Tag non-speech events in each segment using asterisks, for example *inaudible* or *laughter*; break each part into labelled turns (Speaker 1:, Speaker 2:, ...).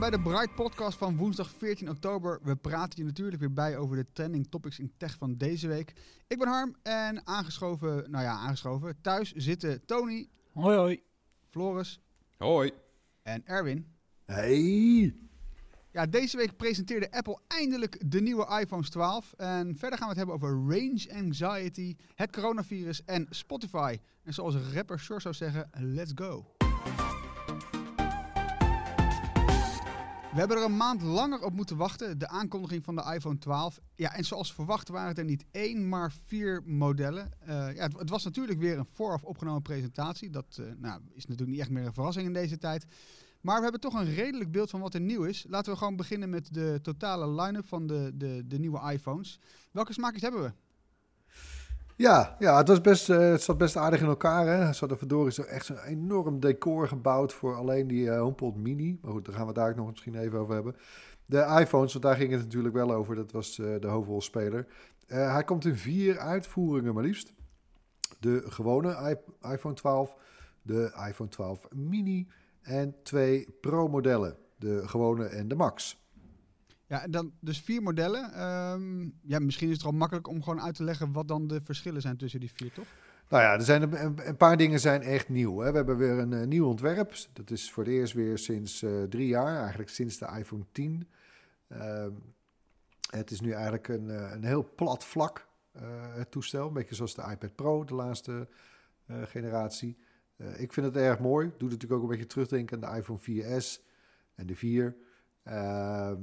Speaker 1: Bij de Bright Podcast van woensdag 14 oktober. We praten je natuurlijk weer bij over de trending topics in tech van deze week. Ik ben Harm en aangeschoven, nou ja, aangeschoven. Thuis zitten Tony,
Speaker 2: Hoi hoi.
Speaker 1: Floris
Speaker 3: Hoi.
Speaker 1: en Erwin.
Speaker 4: Hey.
Speaker 1: Ja, deze week presenteerde Apple eindelijk de nieuwe iPhones 12. En verder gaan we het hebben over range anxiety, het coronavirus en Spotify. En zoals rapper Shore zou zeggen, let's go. We hebben er een maand langer op moeten wachten, de aankondiging van de iPhone 12. Ja, en zoals verwacht waren het er niet één, maar vier modellen. Eh, ja, het, was natuurlijk weer een vooraf opgenomen presentatie. Dat eh, nou, is natuurlijk niet echt meer een verrassing in deze tijd. Maar we hebben toch een redelijk beeld van wat er nieuw is. Laten we gewoon beginnen met de totale line-up van de, de, de nieuwe iPhones. Welke smaakjes hebben we?
Speaker 4: Ja, ja het, was best, eh, het zat best aardig in elkaar. Hè? Ze hadden verdorie zo echt zo'n enorm decor gebouwd voor alleen die eh, HomePod Mini. Maar goed, daar gaan we daar nog misschien even over hebben. De iPhones, want daar ging het natuurlijk wel over. Dat was eh, de hoofdrolspeler. Hij komt in vier uitvoeringen maar liefst. De gewone iPhone 12, de iPhone 12 Mini en twee Pro-modellen. De gewone en de Max.
Speaker 1: Ja, en dan dus vier modellen. Ehm, ja, misschien is het al makkelijk om gewoon uit te leggen wat dan de verschillen zijn tussen die vier, toch?
Speaker 4: Nou ja, er zijn een, paar dingen zijn echt nieuw. Hè. We hebben weer een eh, nieuw ontwerp. Dat is voor het eerst weer sinds eh, drie jaar, eigenlijk sinds de iPhone 10. Ehm, het is nu eigenlijk een, eh, een heel plat vlak, het toestel. Een beetje zoals de iPad Pro, de laatste generatie. Ik vind het erg mooi. Doet natuurlijk ook een beetje terugdenken aan de iPhone 4S en de 4. Ehm,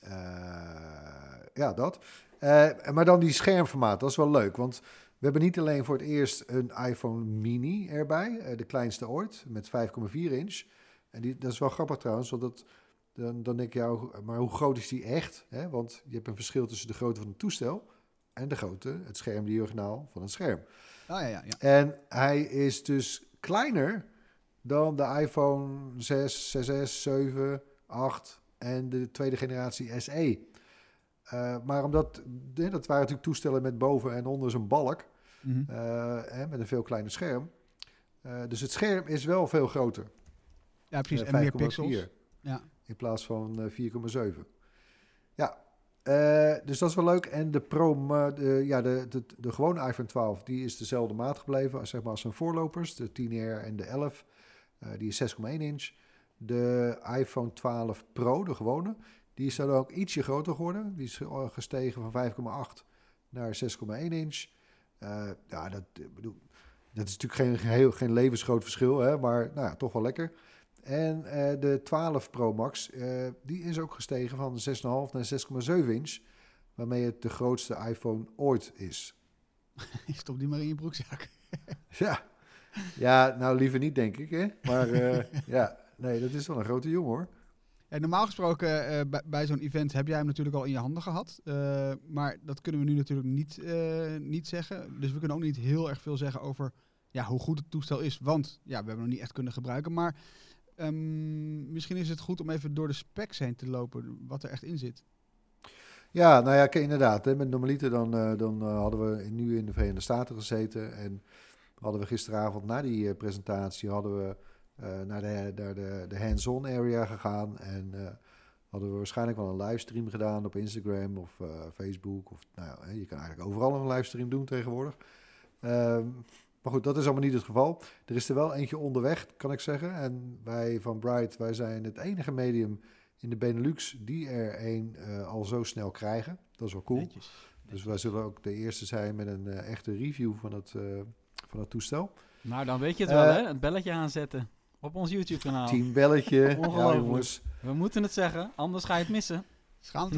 Speaker 4: eh, ja, dat. Eh, maar dan die schermformaat, dat is wel leuk. Want we hebben niet alleen voor het eerst een iPhone mini erbij, eh, de kleinste ooit, met 5,4 inch. En die, dat is wel grappig trouwens, want dat, dan, dan denk je, ja, maar hoe groot is die echt? Hè? Want je hebt een verschil tussen de grootte van het toestel en de grootte, het scherm diagonaal van het scherm.
Speaker 1: Ah ja, ja, ja.
Speaker 4: En hij is dus kleiner dan de iPhone 6, 6S, 7, 8 en de tweede generatie SE. Eh, maar omdat, dat waren natuurlijk toestellen met boven en onder zo'n balk,
Speaker 1: Mhm.
Speaker 4: eh, hè, met een veel kleiner scherm. Eh, dus het scherm is wel veel groter.
Speaker 1: ja precies. En meer
Speaker 4: 5,4
Speaker 1: pixels. Ja.
Speaker 4: in plaats van eh, 4,7. Ja, dus dat is wel leuk. En de Pro, de, ja, de, de, de gewone iPhone 12, die is dezelfde maat gebleven als, zeg maar, als zijn voorlopers. De 10R en de 11, eh, die is 6,1 inch. De iPhone 12 Pro, de gewone, die is dan ook ietsje groter geworden. Die is eh, gestegen van 5,8 naar 6,1 inch. Eh, ja, dat, bedoel, dat is natuurlijk geen, heel, geen levensgroot verschil, hè, maar nou ja, toch wel lekker. En eh, de 12 Pro Max, die is ook gestegen van 6,5 naar 6,7 inch. Waarmee het de grootste iPhone ooit is. *laughs*
Speaker 1: Stop die maar in je broekzak. *laughs*
Speaker 4: Ja, ja nou liever niet denk ik. Hè? Maar *laughs* ja, nee, dat is wel een grote jongen hoor.
Speaker 1: Ja, normaal gesproken eh, bij, bij zo'n event heb jij hem natuurlijk al in je handen gehad. Eh, maar dat kunnen we nu natuurlijk niet, eh, niet zeggen. Dus we kunnen ook niet heel erg veel zeggen over ja, hoe goed het toestel is. Want ja, we hebben hem nog niet echt kunnen gebruiken. Maar ehm, misschien is het goed om even door de specs heen te lopen. Wat er echt in zit.
Speaker 4: Ja, nou ja, inderdaad. Hè, met normaliter dan, dan hadden we nu in de Verenigde Staten gezeten. En hadden we gisteravond na die presentatie hadden we, naar de, naar de, de hands-on area gegaan. En eh, hadden we waarschijnlijk wel een livestream gedaan op Instagram of Facebook. Of, nou ja, je kan eigenlijk overal een livestream doen tegenwoordig. Ehm, maar goed, dat is allemaal niet het geval. Er is er wel eentje onderweg, kan ik zeggen. En wij van Bright, wij zijn het enige medium in de Benelux die er een al zo snel krijgen. Dat is wel cool. Dus wij zullen ook de eerste zijn met een echte review van het, van het toestel.
Speaker 5: Nou, dan weet je het wel, hè? Het belletje aanzetten op ons YouTube-kanaal.
Speaker 4: Team belletje. *laughs* jongens.
Speaker 5: We moeten het zeggen, anders ga je het missen.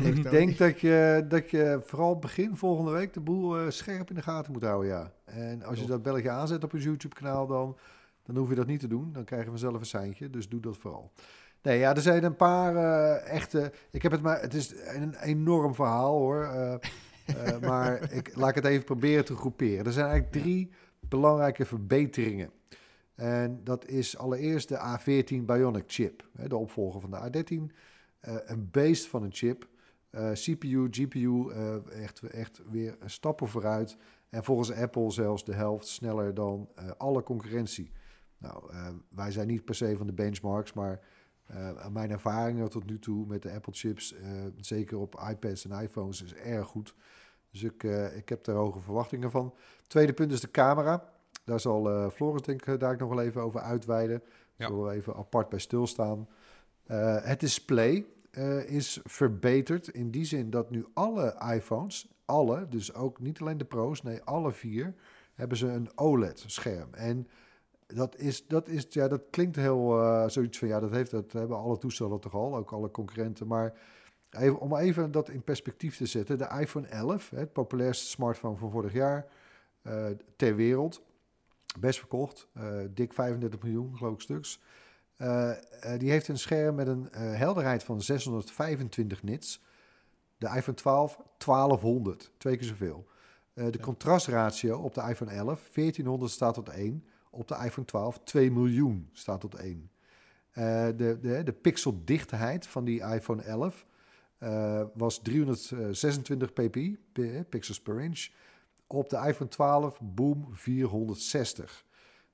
Speaker 4: Ik denk dat je, dat je vooral begin volgende week de boel uh, scherp in de gaten moet houden, ja. En als je dat belletje aanzet op ons YouTube-kanaal, dan, dan hoef je dat niet te doen. Dan krijgen we zelf een seintje, dus doe dat vooral. Nee, ja, er zijn een paar uh, echte... Ik heb het maar... Het is een enorm verhaal, hoor. Uh, *laughs* maar ik laat ik het even proberen te groeperen. Er zijn eigenlijk drie belangrijke verbeteringen. En dat is allereerst de A14 Bionic chip, de opvolger van de A13. Uh, een beest van een chip. Uh, CPU, GPU, uh, echt, echt weer stappen vooruit. En volgens Apple zelfs de helft sneller dan alle concurrentie. Nou, wij zijn niet per se van de benchmarks, maar mijn ervaringen tot nu toe met de Apple chips, zeker op iPads en iPhones, is erg goed. Dus ik, ik heb daar hoge verwachtingen van. Tweede punt is de camera. Daar zal uh, Floris denk ik daar nog wel even over uitweiden. Ja. Zullen we even apart bij stilstaan. Uh, het display uh, is verbeterd in die zin dat nu alle iPhones, alle, dus ook niet alleen de Pro's, nee, alle vier, hebben ze een OLED-scherm. En dat, is, dat, is, ja, dat klinkt heel uh, zoiets van, ja, dat, heeft, dat hebben alle toestellen toch al, ook alle concurrenten. Maar even, om even dat in perspectief te zetten, de iPhone 11, het populairste smartphone van vorig jaar ter wereld, best verkocht, dik 35 miljoen geloof ik stuks. Uh, die heeft een scherm met een helderheid van 625 nits. De iPhone 12 1200, twee keer zoveel. Uh, de contrastratio op de iPhone 11 1400 staat tot 1. Op de iPhone 12 2 miljoen staat tot 1. de, de, de pixeldichtheid van die iPhone 11 was 326 ppi, pixels per inch. Op de iPhone 12, boom, 460.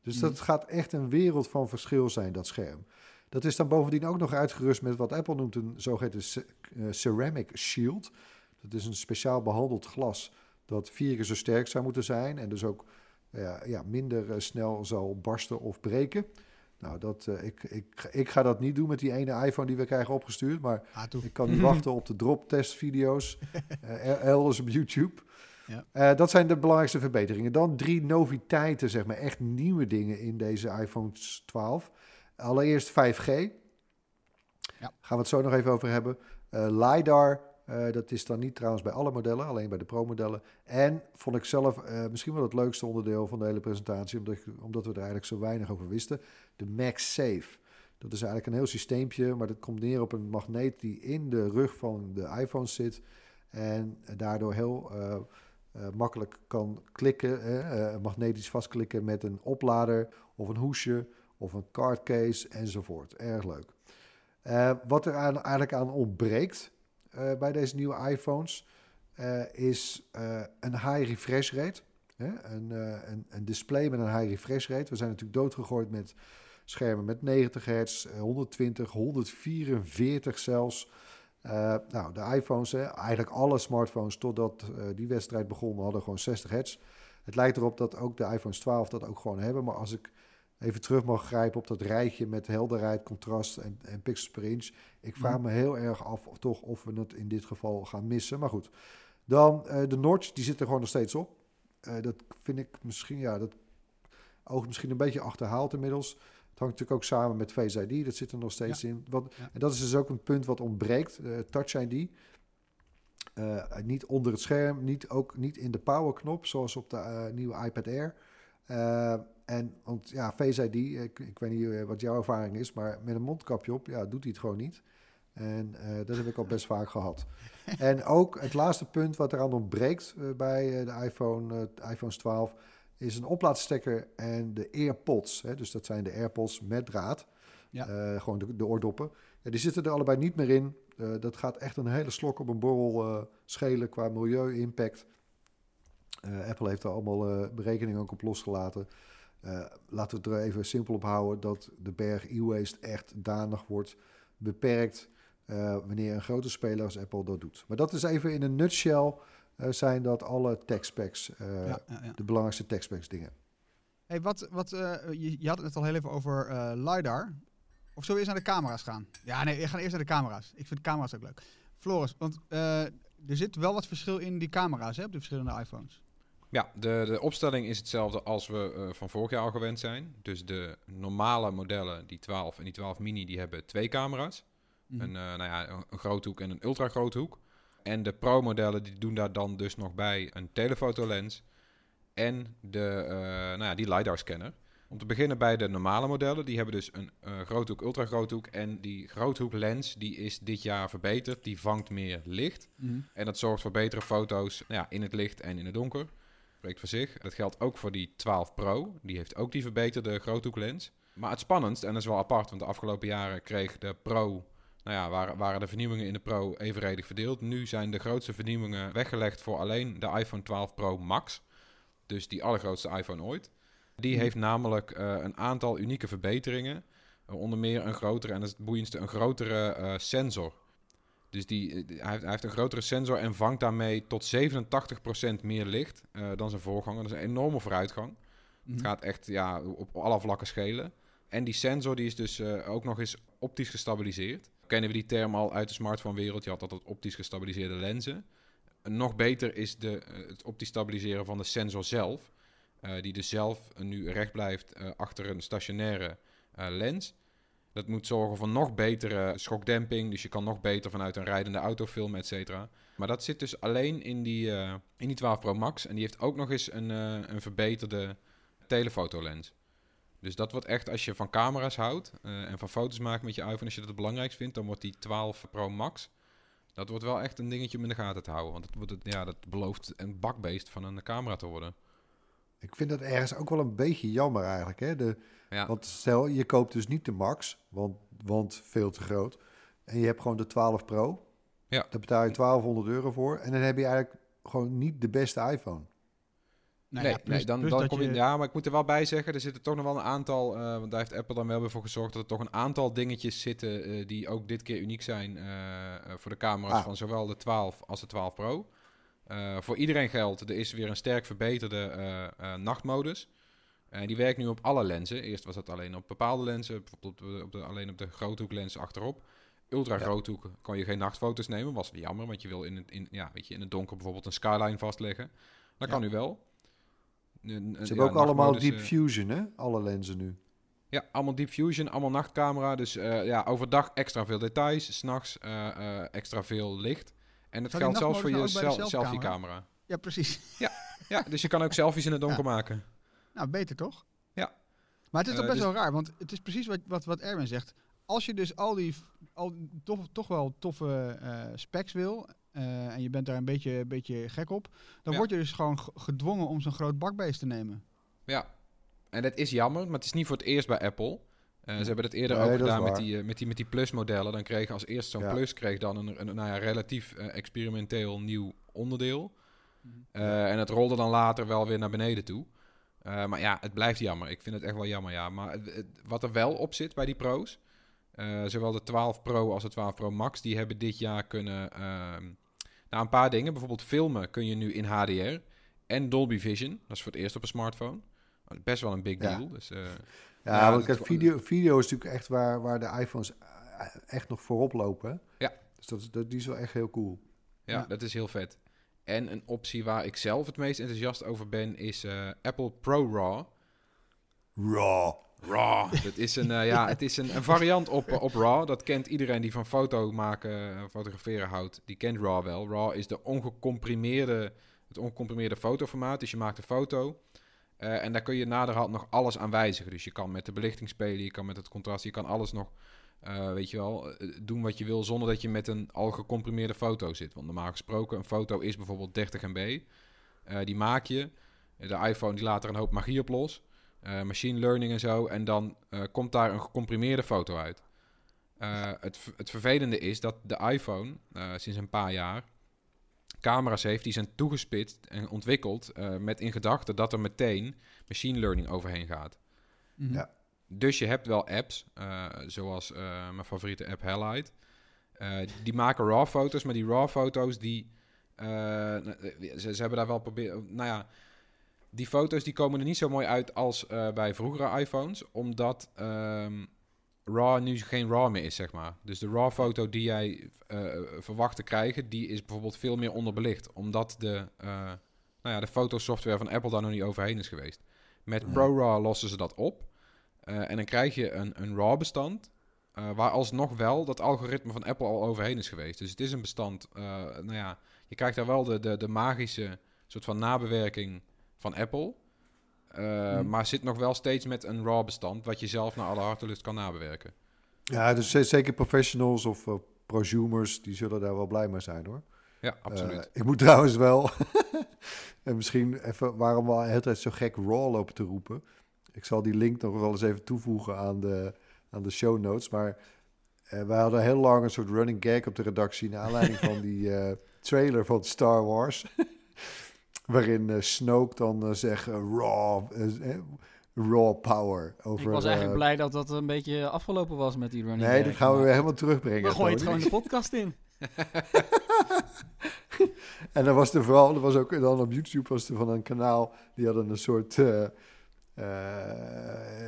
Speaker 4: Dus dat mm. gaat echt een wereld van verschil zijn, dat scherm. Dat is dan bovendien ook nog uitgerust met wat Apple noemt een zogeheten uh, ceramic shield. Dat is een speciaal behandeld glas dat vier keer zo sterk zou moeten zijn en dus ook uh, ja, minder uh, snel zal barsten of breken. Nou, dat, uh, ik, ik, ik ga dat niet doen met die ene iPhone die we krijgen opgestuurd. Maar ah, ik kan *laughs* niet wachten op de drop-test-video's *laughs* elders op YouTube. Ja. Uh, dat zijn de belangrijkste verbeteringen. Dan drie noviteiten, zeg maar, echt nieuwe dingen in deze iPhone 12. Allereerst 5G. Ja. Gaan we het zo nog even over hebben. Uh, LiDAR, uh, dat is dan niet trouwens bij alle modellen, alleen bij de Pro-modellen. En vond ik zelf misschien wel het leukste onderdeel van de hele presentatie, omdat, omdat we er eigenlijk zo weinig over wisten. De MagSafe. Dat is eigenlijk een heel systeempje, maar dat komt neer op een magneet die in de rug van de iPhone zit. En daardoor heel uh, makkelijk kan klikken, uh, magnetisch vastklikken met een oplader of een hoesje of een cardcase enzovoort. Erg leuk. wat er eigenlijk aan ontbreekt bij deze nieuwe iPhones is een high refresh rate. Een, een, een, display met een high refresh rate. We zijn natuurlijk doodgegooid met schermen met 90 hertz, 120, 144 zelfs. Uh, nou, de iPhones, hè, eigenlijk alle smartphones totdat uh, die wedstrijd begon, hadden gewoon 60 hertz. Het lijkt erop dat ook de iPhones 12 dat ook gewoon hebben. Maar als ik even terug mag grijpen op dat rijtje met helderheid, contrast en, en pixels per inch. Ik vraag me heel erg af of, toch of we het in dit geval gaan missen. Maar goed, dan uh, de notch, die zit er gewoon nog steeds op. dat vind ik misschien, ja, dat oogt misschien een beetje achterhaald inmiddels hangt natuurlijk ook samen met Face ID. Dat zit er nog steeds in. Wat, En dat is dus ook een punt wat ontbreekt. Uh, Touch ID. Uh, niet onder het scherm, niet, ook niet in de powerknop, zoals op de uh, nieuwe iPad Air. en want ja, Face ID, ik, ik weet niet wat jouw ervaring is, maar met een mondkapje op, ja, doet hij het gewoon niet. En dat heb ik al best vaak gehad. *laughs* en ook het laatste punt wat eraan ontbreekt bij de iPhone, iPhones 12 is een oplaadstekker en de AirPods. Hè, dus dat zijn de AirPods met draad. Ja. Uh, gewoon de, de oordoppen. Ja, die zitten er allebei niet meer in. Uh, dat gaat echt een hele slok op een borrel uh, schelen qua milieu-impact. Apple heeft er allemaal berekeningen ook op losgelaten. laten we het er even simpel op houden dat de berg e-waste echt danig wordt beperkt. eh, wanneer een grote speler als Apple dat doet. Maar dat is even in een nutshell eh, zijn dat alle tech specs, eh,
Speaker 1: ja, ja, ja.
Speaker 4: de belangrijkste tech specs dingen.
Speaker 1: Hey, wat, wat, eh, je, je had het net al heel even over eh, LiDAR. Of zullen we eerst naar de camera's gaan? Ja, nee, we gaan eerst naar de camera's. Ik vind camera's ook leuk. Floris, want eh, er zit wel wat verschil in die camera's hè, op de verschillende iPhones.
Speaker 2: Ja, de, de opstelling is hetzelfde als we eh, van vorig jaar al gewend zijn. Dus de normale modellen, die 12 en die 12 mini, die hebben twee camera's.
Speaker 1: Mhm.
Speaker 2: Een, eh, nou ja, een, een groothoek en een ultra groothoek. En de Pro-modellen die doen daar dan dus nog bij een telefotolens en de, eh, nou ja, die LiDAR-scanner. Om te beginnen bij de normale modellen. Die hebben dus een groothoek, ultra groothoek. En die groothoek-lens die is dit jaar verbeterd. Die vangt meer licht.
Speaker 1: Mhm.
Speaker 2: En dat zorgt voor betere foto's nou ja, in het licht en in het donker. Spreekt voor zich. Dat geldt ook voor die 12 Pro. Die heeft ook die verbeterde groothoeklens. Maar het spannendst, en dat is wel apart, want de afgelopen jaren kreeg de Pro... Nou ja, waren, waren de vernieuwingen in de Pro evenredig verdeeld. Nu zijn de grootste vernieuwingen weggelegd voor alleen de iPhone 12 Pro Max. Dus die allergrootste iPhone ooit. Die heeft namelijk eh, een aantal unieke verbeteringen. Uh, onder meer een grotere, en dat is het boeiendste, een grotere eh, sensor. Dus die, eh, hij, heeft, hij heeft een grotere sensor en vangt daarmee tot 87% meer licht eh, dan zijn voorganger. Dat is een enorme vooruitgang.
Speaker 1: Mhm.
Speaker 2: Het gaat echt ja, op alle vlakken schelen. En die sensor die is dus eh, ook nog eens optisch gestabiliseerd. Kennen we die term al uit de smartphone-wereld? Je had altijd optisch gestabiliseerde lenzen. Nog beter is de, eh, het optisch stabiliseren van de sensor zelf. eh, die dus zelf nu recht blijft eh, achter een stationaire lens. Dat moet zorgen voor nog betere schokdemping. Dus je kan nog beter vanuit een rijdende auto filmen, et cetera. Maar dat zit dus alleen in die, in die 12 Pro Max. En die heeft ook nog eens een, een verbeterde telefotolens. Dus dat wordt echt, als je van camera's houdt eh, en van foto's maakt met je iPhone, als je dat het belangrijkst vindt, dan wordt die 12 Pro Max, dat wordt wel echt een dingetje om in de gaten te houden. Want het wordt, het, ja, dat belooft een bakbeest van een camera te worden.
Speaker 4: Ik vind dat ergens ook wel een beetje jammer eigenlijk. Hè? De,
Speaker 2: Ja,
Speaker 4: Want stel, je koopt dus niet de Max, want, want veel te groot. En je hebt gewoon de 12 Pro.
Speaker 2: Ja.
Speaker 4: Daar betaal je 1200 euro voor. En dan heb je eigenlijk gewoon niet de beste iPhone.
Speaker 1: Nou
Speaker 2: nee,
Speaker 1: ja, plus-
Speaker 2: nee, dan, dan kom je, ja, maar ik moet er wel bij zeggen, er zitten toch nog wel een aantal, eh, want daar heeft Apple dan wel weer voor gezorgd dat er toch een aantal dingetjes zitten eh, die ook dit keer uniek zijn eh, voor de camera's
Speaker 4: Ah.
Speaker 2: van zowel de 12 als de 12 Pro. Voor iedereen geldt, er is weer een sterk verbeterde nachtmodus. En die werkt nu op alle lenzen. Eerst was dat alleen op bepaalde lenzen, bijvoorbeeld op de, op de, alleen op de groothoeklens achterop. Ultra
Speaker 4: Ja.
Speaker 2: groothoek kon je geen nachtfoto's nemen, was jammer, want je wil in het, in, ja, weet je, in het donker bijvoorbeeld een skyline vastleggen. Dat
Speaker 1: Ja.
Speaker 2: kan nu wel. Een-
Speaker 4: Ze
Speaker 2: ja,
Speaker 4: hebben ook allemaal Deep
Speaker 2: eh,
Speaker 4: Fusion, hè? Alle lenzen nu.
Speaker 2: ja, allemaal Deep Fusion, allemaal nachtcamera. Dus eh, ja, overdag extra veel details, s'nachts eh eh extra veel licht. En
Speaker 1: die
Speaker 2: geldt zelfs voor je
Speaker 1: nou selfie-camera? Ja, precies.
Speaker 2: Ja, dus je kan ook *laughs* selfies in het donker
Speaker 1: Ja.
Speaker 2: maken.
Speaker 1: Nou, beter toch?
Speaker 2: Ja.
Speaker 1: Maar het is toch best
Speaker 2: dus-
Speaker 1: wel raar, want het is precies wat, wat, wat Erwin zegt. Als je dus al die, al, toch, toch wel toffe eh, specs wil, eh, en je bent daar een beetje, beetje gek op, dan
Speaker 2: Ja.
Speaker 1: word je dus gewoon gedwongen om zo'n groot bakbeest te nemen.
Speaker 2: Ja, en dat is jammer, maar het is niet voor het eerst bij Apple. Eh, ze hebben het eerder
Speaker 4: Nee,
Speaker 2: ook
Speaker 4: dat
Speaker 2: gedaan met die, eh, met die, met die Plus-modellen. Dan kreeg als eerst zo'n
Speaker 4: Ja.
Speaker 2: Plus kreeg dan een, een nou ja, relatief experimenteel nieuw onderdeel.
Speaker 1: Mhm.
Speaker 2: Eh, en het rolde dan later wel weer naar beneden toe. Eh, maar ja, het blijft jammer. Ik vind het echt wel jammer, ja. Maar het- het- wat er wel op zit bij die pro's... eh, zowel de 12 Pro als de 12 Pro Max... die hebben dit jaar kunnen... nou, een paar dingen. Bijvoorbeeld filmen kun je nu in HDR... en Dolby Vision. Dat is voor het eerst op een smartphone. Best wel een big
Speaker 4: Ja.
Speaker 2: deal. Dus, eh,
Speaker 4: Ja,
Speaker 2: Ja,
Speaker 4: want kijk, video, video is natuurlijk echt waar, waar de iPhones eh, echt nog voorop lopen.
Speaker 2: Ja.
Speaker 4: Dus dat, is- dat, die is wel echt heel cool.
Speaker 2: Ja,
Speaker 1: Ja.
Speaker 2: dat is heel vet. En een optie waar ik zelf het meest enthousiast over ben, is eh, Apple Pro RAW.
Speaker 4: Raw.
Speaker 2: RAW. *laughs* dat is een, eh, ja, het is een, een variant op, eh, op RAW. Dat kent iedereen die van foto maken, eh, fotograferen houdt. Die kent RAW wel. RAW is de ongecomprimeerde, het ongecomprimeerde fotoformaat. Dus je maakt een foto. en daar kun je naderhand nog alles aan wijzigen. Dus je kan met de belichting spelen, je kan met het contrast, je kan alles nog, weet je wel, doen wat je wil zonder dat je met een al gecomprimeerde foto zit. Want normaal gesproken, een foto is bijvoorbeeld 30 MB. Die maak je. De iPhone die laat er een hoop magie op los. Eh, machine learning en zo. En dan eh, komt daar een gecomprimeerde foto uit. Eh, het, het vervelende is dat de iPhone eh, sinds een paar jaar camera's heeft die zijn toegespitst en ontwikkeld eh, met in gedachte dat er meteen machine learning overheen gaat.
Speaker 1: Mhm.
Speaker 4: Ja.
Speaker 2: Dus je hebt wel apps, eh, zoals eh, mijn favoriete app Halide. Eh, die maken RAW-foto's, maar die RAW-foto's die... eh, ze, ze hebben daar wel proberen... Nou ja, die foto's die komen er niet zo mooi uit als eh, bij vroegere iPhones, omdat ehm, RAW nu geen RAW meer is, zeg maar. Dus de RAW-foto die jij eh, verwacht te krijgen, die is bijvoorbeeld veel meer onderbelicht, omdat de, eh, nou ja, de fotosoftware van Apple daar nog niet overheen is geweest. Met ProRAW lossen ze dat op en dan krijg je een, een RAW-bestand, waar alsnog wel dat algoritme van Apple al overheen is geweest. Dus het is een bestand, nou ja, je krijgt daar wel de, de, de magische soort van nabewerking van Apple. Uh,
Speaker 1: Hmm.
Speaker 2: Maar zit nog wel steeds met een RAW-bestand, wat je zelf naar alle hartelust kan nabewerken.
Speaker 4: Ja, dus zeker professionals of eh, prosumers, die zullen daar wel blij mee zijn hoor.
Speaker 2: Ja, absoluut.
Speaker 4: Eh, ik moet trouwens wel, *laughs* en misschien even waarom we de hele tijd zo gek raw lopen te roepen. Ik zal die link nog wel eens even toevoegen aan de, aan de show notes. Maar eh wij hadden heel lang een soort running gag op de redactie... naar aanleiding van *laughs* die eh, trailer van Star Wars. Waarin eh, Snoke dan eh, zegt eh, raw, raw power. Over,
Speaker 5: ik was eigenlijk blij dat dat een beetje afgelopen was met die running
Speaker 4: Nee, dit gaan we weer helemaal terugbrengen.
Speaker 5: We gooien het gewoon de podcast in. *laughs*
Speaker 4: En dan was er vooral, er was ook dan op YouTube was er van een kanaal, die hadden een soort eh,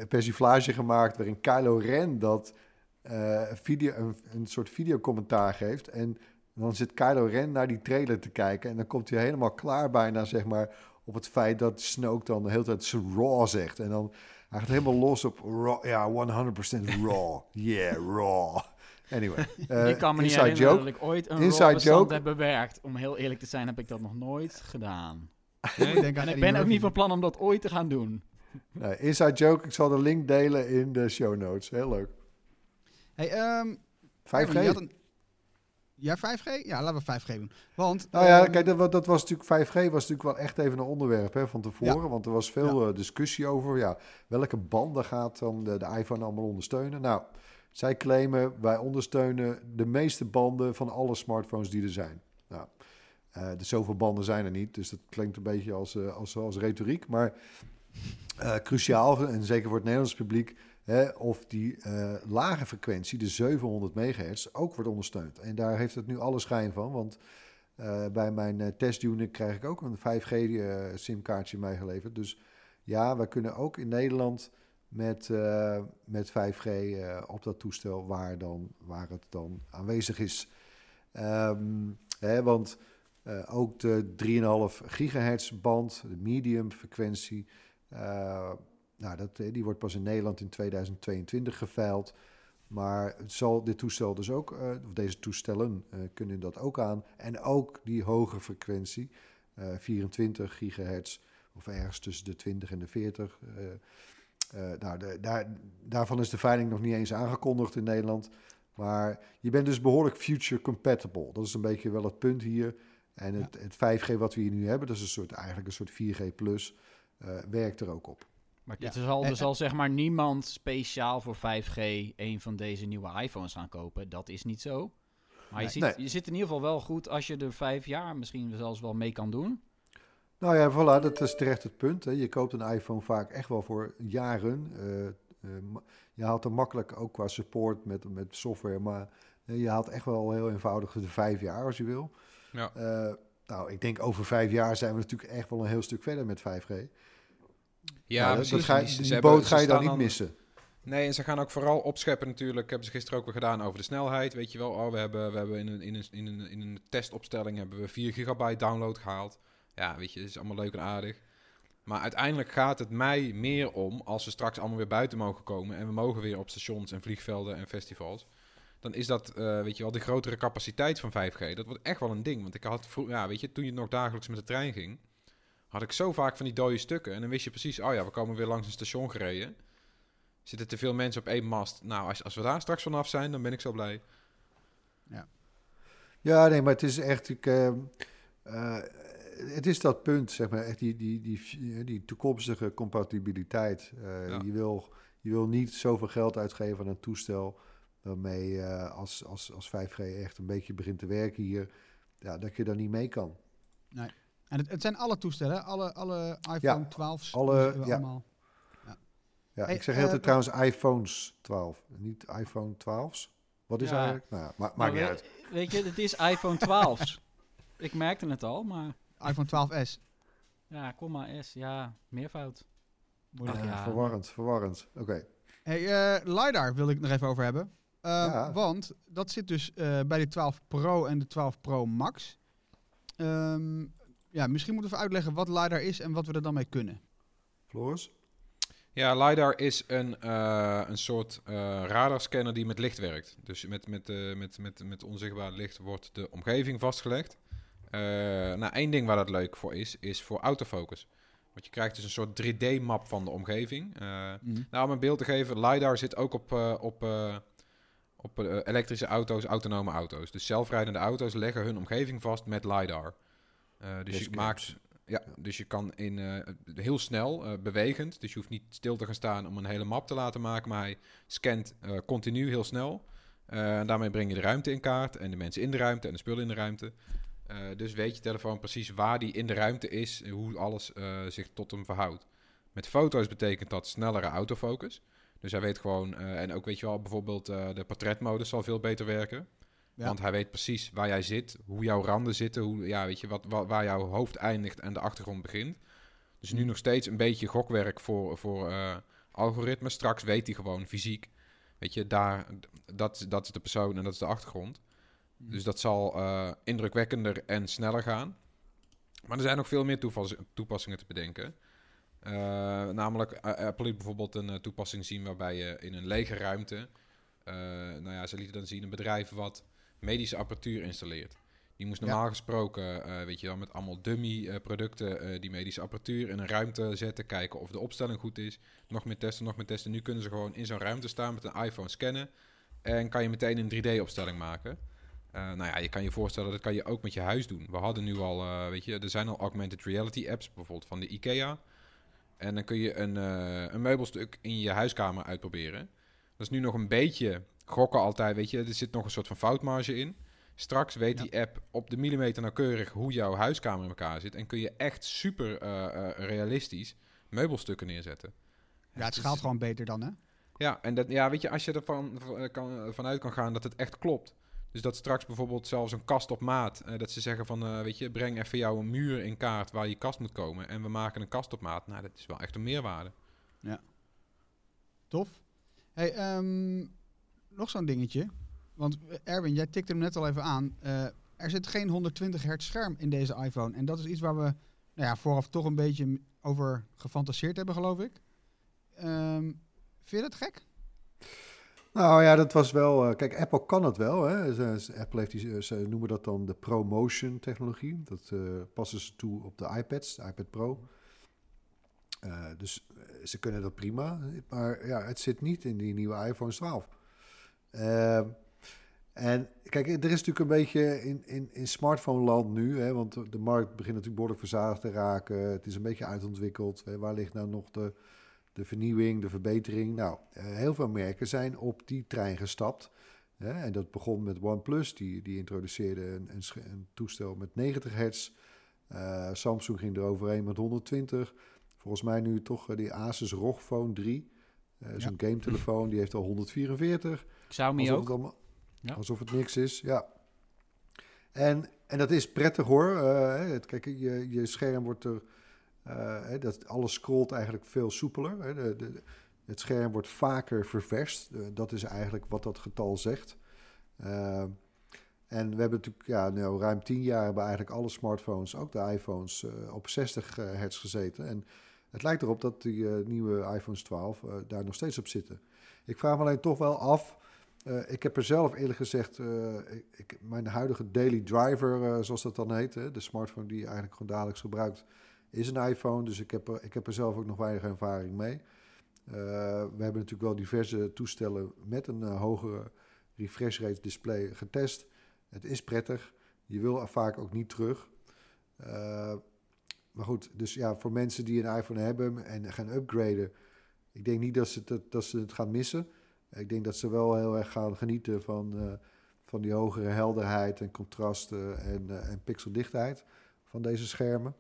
Speaker 4: persiflage gemaakt waarin Kylo Ren dat video, een, een soort videocommentaar geeft. En dan zit Kylo Ren naar die trailer te kijken en dan komt hij helemaal klaar bijna, zeg maar, op het feit dat Snoke dan de hele tijd zijn raw zegt. En dan hij gaat helemaal los op raw, ja, 100% raw. Yeah, raw. Anyway, *laughs* eh,
Speaker 5: ik kan me niet
Speaker 4: inside
Speaker 5: herinneren
Speaker 4: joke.
Speaker 5: dat ik ooit een
Speaker 4: Inside
Speaker 5: raw
Speaker 4: joke.
Speaker 5: heb bewerkt. Om heel eerlijk te zijn heb ik dat nog nooit gedaan. *laughs*
Speaker 1: Denken aan
Speaker 5: En ik ben ook niet van plan om dat ooit te gaan doen.
Speaker 4: Nee, inside joke, ik zal de link delen in de show notes. Heel leuk.
Speaker 1: Hey, ehm,
Speaker 4: 5G?
Speaker 1: Ja, 5G? Ja, laten we 5G doen. Want,
Speaker 4: Nou ja,
Speaker 1: ehm,
Speaker 4: kijk, dat, dat was natuurlijk 5G was natuurlijk wel echt even een onderwerp hè, van tevoren. Want er was veel eh, discussie over ja, welke banden gaat dan de, de iPhone allemaal ondersteunen. Nou, zij claimen wij ondersteunen de meeste banden van alle smartphones die er zijn. Nou, eh dus zoveel banden zijn er niet, dus dat klinkt een beetje als, eh, als, als retoriek. Maar cruciaal, en zeker voor het Nederlands publiek, of die eh, lage frequentie, de 700 megahertz, ook wordt ondersteund. En daar heeft het nu alle schijn van, want eh, bij mijn eh, testunit krijg ik ook een 5G-simkaartje meegeleverd. Dus ja, wij kunnen ook in Nederland met, met 5G eh, op dat toestel waar, dan, waar het dan aanwezig is. Ehm, hè, want ook de 3,5 gigahertz band, de medium frequentie, nou, dat, eh, die wordt pas in Nederland in 2022 geveild. Maar het zal dit toestel dus ook, eh, of deze toestellen eh, kunnen dat ook aan. En ook die hoge frequentie, eh 24 gigahertz, of ergens tussen de 20 en de 40. eh, eh, nou, de, daar, daarvan is de veiling nog niet eens aangekondigd in Nederland. Maar je bent dus behoorlijk future compatible. Dat is een beetje wel het punt hier. En het, het 5G wat we hier nu hebben, dat is een soort, eigenlijk een soort 4G plus, werkt er ook op.
Speaker 5: Maar
Speaker 1: Ja.
Speaker 5: er zal, er zal zeg maar niemand speciaal voor 5G een van deze nieuwe iPhones gaan kopen. Dat is niet zo. Maar je,
Speaker 1: Nee.
Speaker 5: ziet,
Speaker 4: Nee.
Speaker 5: je zit in ieder geval wel goed als je er vijf jaar misschien zelfs wel mee kan doen.
Speaker 4: Nou ja, voilà, dat is terecht het punt. Hè. Je koopt een iPhone vaak echt wel voor jaren. Eh, eh, je haalt er makkelijk ook qua support met, met software, maar eh, je haalt echt wel heel eenvoudig de vijf jaar als je wil.
Speaker 2: Ja.
Speaker 4: Eh, nou, ik denk over vijf jaar zijn we natuurlijk echt wel een heel stuk verder met 5G.
Speaker 2: Ja,
Speaker 4: Nou,
Speaker 2: precies.
Speaker 4: dat ga,
Speaker 2: Die-
Speaker 4: boot ga je dan niet missen.
Speaker 2: Nee, en ze gaan ook vooral opscheppen natuurlijk. Hebben ze gisteren ook weer gedaan over de snelheid. Weet je wel, oh, we hebben, we hebben in, een, in, een, in, een, in een testopstelling hebben we 4 gigabyte download gehaald. Ja, weet je, is allemaal leuk en aardig. Maar uiteindelijk gaat het mij meer om, als we straks allemaal weer buiten mogen komen... en we mogen weer op stations en vliegvelden en festivals... dan is dat, eh, weet je wel, de grotere capaciteit van 5G. Dat wordt echt wel een ding. Want ik had vroeger, ja, weet je, toen je nog dagelijks met de trein ging... had ik zo vaak van die dode stukken. En dan wist je precies, oh ja, we komen weer langs een station gereden... Zitten te veel mensen op één mast? Nou, als, als we daar straks vanaf zijn, dan ben ik zo blij.
Speaker 4: Ja, nee, maar het is echt. Ik, eh, eh, het is dat punt, zeg maar, echt die, die, die, die toekomstige compatibiliteit. Eh,
Speaker 2: Ja.
Speaker 4: je, wil, je wil niet zoveel geld uitgeven aan een toestel waarmee eh, als, als, als 5G echt een beetje begint te werken hier, ja, dat je daar niet mee kan.
Speaker 1: En het, het zijn alle toestellen, alle, alle iPhone
Speaker 4: Ja,
Speaker 1: 12's.
Speaker 4: alle- ja.
Speaker 1: allemaal.
Speaker 4: Ja,
Speaker 1: Hey,
Speaker 4: ik zeg heel tijd trouwens iPhones 12, niet iPhone 12's. Wat is
Speaker 5: Ja.
Speaker 4: eigenlijk? Nou, ja, ma- maakt
Speaker 5: Maar
Speaker 4: niet
Speaker 5: we-
Speaker 4: uit.
Speaker 5: Weet je, het is iPhone 12. ik merkte het al, maar
Speaker 1: iPhone 12s.
Speaker 5: ja, komma S, ja, meervoud.
Speaker 4: Ah,
Speaker 5: ja.
Speaker 4: Verwarrend, verwarrend. Oké.
Speaker 1: Hey, eh, LiDAR wil ik nog even over hebben.
Speaker 4: Ja.
Speaker 1: Want dat zit dus eh, bij de 12 Pro en de 12 Pro Max. Ehm, ja, misschien moeten we even uitleggen wat LiDAR is en wat we er dan mee kunnen.
Speaker 4: Floris?
Speaker 2: Ja, LiDAR is een, eh, een soort eh, radarscanner die met licht werkt. Dus met, met, eh, met, met, met onzichtbaar licht wordt de omgeving vastgelegd. Eh, nou, één ding waar dat leuk voor is, is voor autofocus. Want je krijgt dus een soort 3D-map van de omgeving. Eh, nou, om een beeld te geven, LiDAR zit ook op, eh, op, eh, op elektrische auto's, autonome auto's. Dus zelfrijdende auto's leggen hun omgeving vast met LiDAR. Eh, dus je maakt ja, dus je kan in, eh, heel snel, eh, bewegend, dus je hoeft niet stil te gaan staan om een hele map te laten maken, maar hij scant continu heel snel. En daarmee breng je de ruimte in kaart en de mensen in de ruimte en de spullen in de ruimte. Dus weet je telefoon precies waar die in de ruimte is en hoe alles zich tot hem verhoudt. Met foto's betekent dat snellere autofocus. Dus hij weet gewoon, en ook weet je wel, bijvoorbeeld de portretmodus zal veel beter werken.
Speaker 1: Ja.
Speaker 2: Want hij weet precies waar jij zit, hoe jouw randen zitten, hoe, ja, weet je, wat, wa- waar jouw hoofd eindigt en de achtergrond begint. Dus nu nog steeds een beetje gokwerk voor, voor eh, algoritmes. Straks weet hij gewoon fysiek. Weet je, daar, dat, dat is de persoon en dat is de achtergrond. Dus dat zal eh, indrukwekkender en sneller gaan. Maar er zijn nog veel meer toepas- toepassingen te bedenken. Eh, namelijk, Apple liet bijvoorbeeld een toepassing zien waarbij je in een lege ruimte... nou ja, ze lieten dan zien een bedrijf wat medische apparatuur installeert. Die moest
Speaker 1: Ja.
Speaker 2: normaal gesproken, eh, weet je wel, met allemaal dummy eh, producten eh, die medische apparatuur in een ruimte zetten, kijken of de opstelling goed is. Nog meer testen, nog meer testen. Nu kunnen ze gewoon in zo'n ruimte staan met een iPhone scannen en kan je meteen een 3D-opstelling maken. Nou ja, je kan je voorstellen, dat kan je ook met je huis doen. We hadden nu al, weet je, er zijn al augmented reality apps, bijvoorbeeld van de IKEA. En dan kun je een, een meubelstuk in je huiskamer uitproberen. Dat is nu nog een beetje gokken altijd, weet je. Er zit nog een soort van foutmarge in. Straks weet
Speaker 1: Ja.
Speaker 2: die app op de millimeter nauwkeurig hoe jouw huiskamer in elkaar zit. En kun je echt super eh, eh, realistisch meubelstukken neerzetten.
Speaker 1: Ja, het
Speaker 2: is-
Speaker 1: schaalt gewoon beter dan, hè?
Speaker 2: ja, en dat, ja, weet je, als je ervan v- kan, vanuit kan gaan dat het echt klopt. Dus dat straks bijvoorbeeld zelfs een kast op maat, eh, dat ze zeggen van, eh, weet je, breng even jouw muur in kaart waar je kast moet komen. En we maken een kast op maat. Nou, dat is wel echt een meerwaarde.
Speaker 1: Tof. Hey, ehm, nog zo'n dingetje. Want eh, Erwin, jij tikte hem net al even aan. Eh, er zit geen 120 hertz scherm in deze iPhone. En dat is iets waar we nou ja, vooraf toch een beetje over gefantaseerd hebben, geloof ik. Ehm, vind je dat gek?
Speaker 4: Nou ja, dat was wel. eh, kijk, Apple kan het wel. Hè. Ze- Apple heeft die, ze noemen dat dan de ProMotion technologie. Dat eh, passen ze toe op de iPads, de iPad Pro. Dus ze kunnen dat prima. Maar ja, het zit niet in die nieuwe iPhone 12. Ehm, en kijk, er is natuurlijk een beetje in, in, in smartphone-land nu, hè, want de- markt begint natuurlijk behoorlijk verzadigd te raken. Het is een beetje uitontwikkeld. Hè. Waar ligt nou nog de, de vernieuwing, de verbetering? Nou, eh, heel veel merken zijn op die trein gestapt. Hè. En dat begon met OnePlus, die, die introduceerde een, een, toestel met 90 hertz. Eh, Samsung ging er overheen met 120. Volgens mij nu toch eh, die Asus ROG Phone 3. Eh Zo'n game-telefoon, die heeft al 144.
Speaker 5: Xiaomi
Speaker 4: Alsof
Speaker 5: ook.
Speaker 4: het, allemaal,
Speaker 5: Ja.
Speaker 4: alsof het niks is, ja. En, en dat is prettig hoor. Eh, het, kijk, je, je scherm wordt er... eh, dat, alles scrolt eigenlijk veel soepeler. Hè. De, de, het scherm wordt vaker ververst. Dat is eigenlijk wat dat getal zegt. Eh, en we hebben natuurlijk ja, nou, ruim tien jaar hebben eigenlijk alle smartphones, ook de iPhones, op 60 eh, hertz gezeten. En het lijkt erop dat die nieuwe iPhones 12 eh, daar nog steeds op zitten. Ik vraag me alleen toch wel af. Eh, ik heb er zelf eerlijk gezegd, eh, ik, mijn huidige daily driver, eh, zoals dat dan heet, hè, de smartphone die je eigenlijk gewoon dagelijks gebruikt, is een iPhone. Dus ik heb er, ik heb er zelf ook nog weinig ervaring mee. We hebben natuurlijk wel diverse toestellen met een hogere refresh rate display getest. Het is prettig. Je wil er vaak ook niet terug. Maar goed, dus ja, voor mensen die een iPhone hebben en gaan upgraden, ik denk niet dat ze het, dat ze het gaan missen. Ik denk dat ze wel heel erg gaan genieten van, eh, van die hogere helderheid en contrasten en, eh, en pixeldichtheid van deze schermen.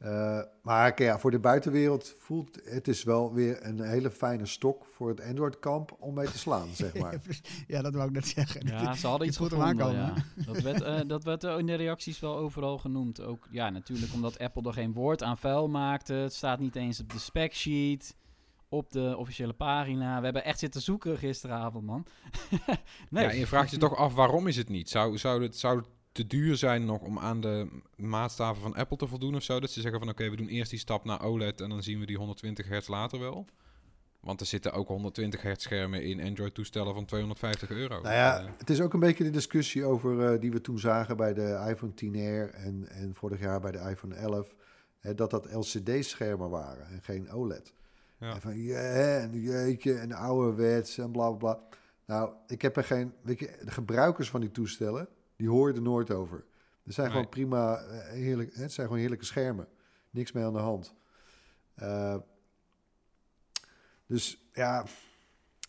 Speaker 4: Eh, maar kijk, ja, voor de buitenwereld voelt het is wel weer een hele fijne stok voor het Android-kamp om mee te slaan, *laughs* zeg maar.
Speaker 1: ja, dat wou ik net zeggen.
Speaker 5: Ja, ze hadden iets gevonden,
Speaker 1: aankomen,
Speaker 5: ja. Dat werd, eh, dat werd in de reacties wel overal genoemd. Ook, ja, natuurlijk omdat Apple er geen woord aan vuil maakte. Het staat niet eens op de spec sheet, op de officiële pagina. We hebben echt zitten zoeken gisteravond, man. *laughs* nee.
Speaker 2: Ja, en je vraagt je toch af, waarom is het niet? Zou, zou, het, zou het te duur zijn nog om aan de maatstaven van Apple te voldoen of zo? Dat ze zeggen van, oké, we doen eerst die stap naar OLED en dan zien we die 120 hertz later wel. Want er zitten ook 120 hertz schermen in Android-toestellen van 250 euro.
Speaker 4: Nou ja,
Speaker 2: Eh,
Speaker 4: het is ook een beetje de discussie over eh, die we toen zagen bij de iPhone 10R en, en vorig jaar bij de iPhone 11. Hè, dat dat LCD-schermen waren en geen OLED.
Speaker 2: Ja.
Speaker 4: En van je, en jeetje, en ouderwets en bla bla bla. Nou, ik heb er geen. Weet je, de gebruikers van die toestellen, die hoor je er nooit over. Er zijn
Speaker 2: Nee.
Speaker 4: gewoon prima, eh, heerlijk, het zijn gewoon heerlijke schermen. Niks mee aan de hand. Eh, dus ja,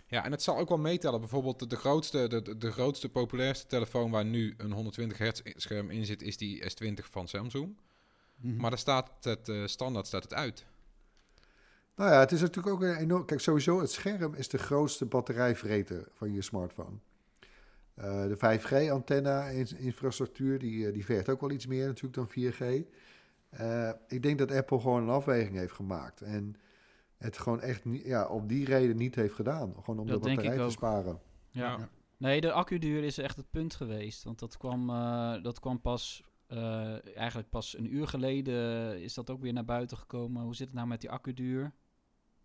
Speaker 2: Ja, en het zal ook wel meetellen. Bijvoorbeeld de, grootste, de, de, de grootste, populairste telefoon waar nu een 120 hertz scherm in zit, is die S20 van Samsung.
Speaker 1: Mhm.
Speaker 2: Maar daar staat het eh, standaard staat het uit.
Speaker 4: Nou ja, het is natuurlijk ook een enorm. Kijk, sowieso, het scherm is de grootste batterijvreter van je smartphone. Eh, de 5G-antenna-infrastructuur, die, eh, die vergt ook wel iets meer natuurlijk dan 4G. Eh, ik denk dat Apple gewoon een afweging heeft gemaakt. En het gewoon echt niet, ja, op die reden niet heeft gedaan. Gewoon om
Speaker 5: Dat
Speaker 4: de batterij te sparen.
Speaker 5: Ja.
Speaker 2: Ja.
Speaker 5: Nee, de accuduur is echt het punt geweest. Want dat kwam, eh, dat kwam pas, eh, eigenlijk pas een uur geleden is dat ook weer naar buiten gekomen. Hoe zit het nou met die accuduur?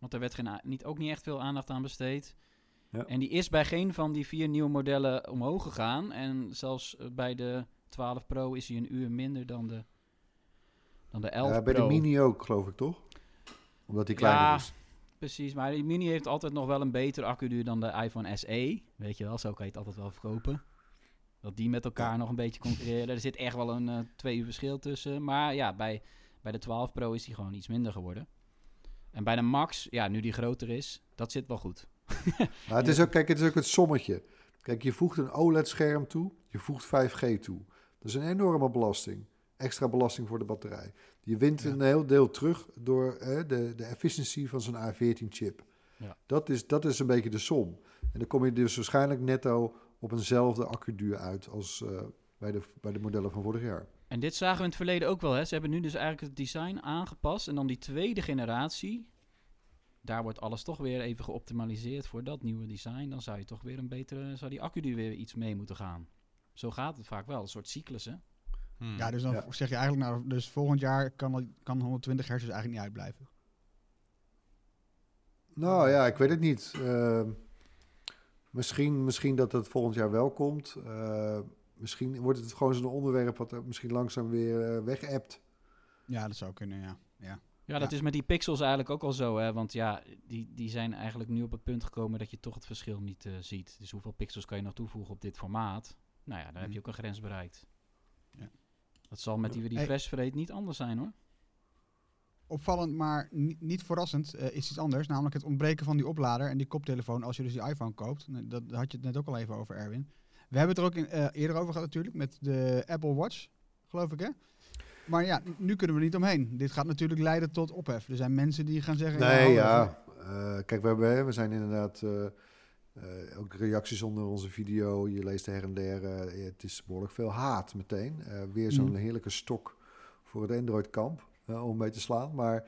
Speaker 5: Want er werd geen, niet, ook niet echt veel aandacht aan besteed.
Speaker 4: Ja.
Speaker 5: En die is bij geen van die vier nieuwe modellen omhoog gegaan. En zelfs eh, bij de 12 Pro is hij een uur minder dan de, dan de 11
Speaker 4: Ja, bij
Speaker 5: Pro.
Speaker 4: de Mini ook, geloof ik, toch? Omdat die kleiner
Speaker 5: Ja,
Speaker 4: is.
Speaker 5: Precies, maar die Mini heeft altijd nog wel een betere accuduur dan de iPhone SE. Weet je wel, zo kan je het altijd wel verkopen. Dat die met elkaar nog een beetje concurreren. Er zit echt wel een eh, twee uur verschil tussen. Maar ja, bij, bij de 12 Pro is die gewoon iets minder geworden. En bij de Max, ja, nu die groter is, dat zit wel goed. *laughs*
Speaker 4: Maar het is ook, kijk, het is ook het sommetje. Kijk, je voegt een OLED-scherm toe, je voegt 5G toe. Dat is een enorme belasting. Extra belasting voor de batterij. Je wint
Speaker 1: Ja.
Speaker 4: een heel deel terug door eh, de, de efficiency van zo'n A14-chip.
Speaker 5: Ja.
Speaker 4: Dat, is, dat is een beetje de som. En dan kom je dus waarschijnlijk netto op eenzelfde accuduur uit als eh, bij, de, bij de modellen van vorig jaar.
Speaker 5: En dit zagen we in het verleden ook wel. Hè. Ze hebben nu dus eigenlijk het design aangepast. En dan die tweede generatie. Daar wordt alles toch weer even geoptimaliseerd voor dat nieuwe design. Dan zou je toch weer een betere. Zou die accuduur weer iets mee moeten gaan. Zo gaat het vaak wel. Een soort cyclus, hè?
Speaker 2: Hmm.
Speaker 1: Ja, dus dan
Speaker 4: Ja.
Speaker 1: zeg je eigenlijk, nou, dus volgend jaar kan, kan 120 hertz dus eigenlijk niet uitblijven.
Speaker 4: Nou ja, ik weet het niet. Eh, misschien, misschien dat het volgend jaar wel komt. Eh, misschien wordt het gewoon zo'n onderwerp wat misschien langzaam weer uh, weg
Speaker 1: Ja, dat zou kunnen, ja. ja.
Speaker 5: Ja, dat
Speaker 1: Ja.
Speaker 5: is met die pixels eigenlijk ook al zo, hè? Want ja, die, die zijn eigenlijk nu op het punt gekomen dat je toch het verschil niet eh, ziet. Dus hoeveel pixels kan je nog toevoegen op dit formaat? Nou ja, dan heb je ook een grens bereikt.
Speaker 1: Ja.
Speaker 5: Dat zal met die
Speaker 1: Hey.
Speaker 5: refresh rate niet anders zijn, hoor.
Speaker 1: Opvallend, maar ni- niet verrassend eh, is iets anders. Namelijk het ontbreken van die oplader en die koptelefoon als je dus die iPhone koopt. Nee, Dat daar had je het net ook al even over, Erwin. We hebben het er ook in, eh, eerder over gehad natuurlijk met de Apple Watch, geloof ik hè? Maar ja, nu kunnen we er niet omheen. Dit gaat natuurlijk leiden tot ophef. Er zijn mensen die gaan zeggen...
Speaker 4: Nee, ja. Eh, kijk, we, hebben, we zijn inderdaad eh, ook reacties onder onze video. Je leest her en der. het is behoorlijk veel haat meteen. Weer zo'n
Speaker 1: Mhm.
Speaker 4: heerlijke stok voor het Android-kamp om mee te slaan. Maar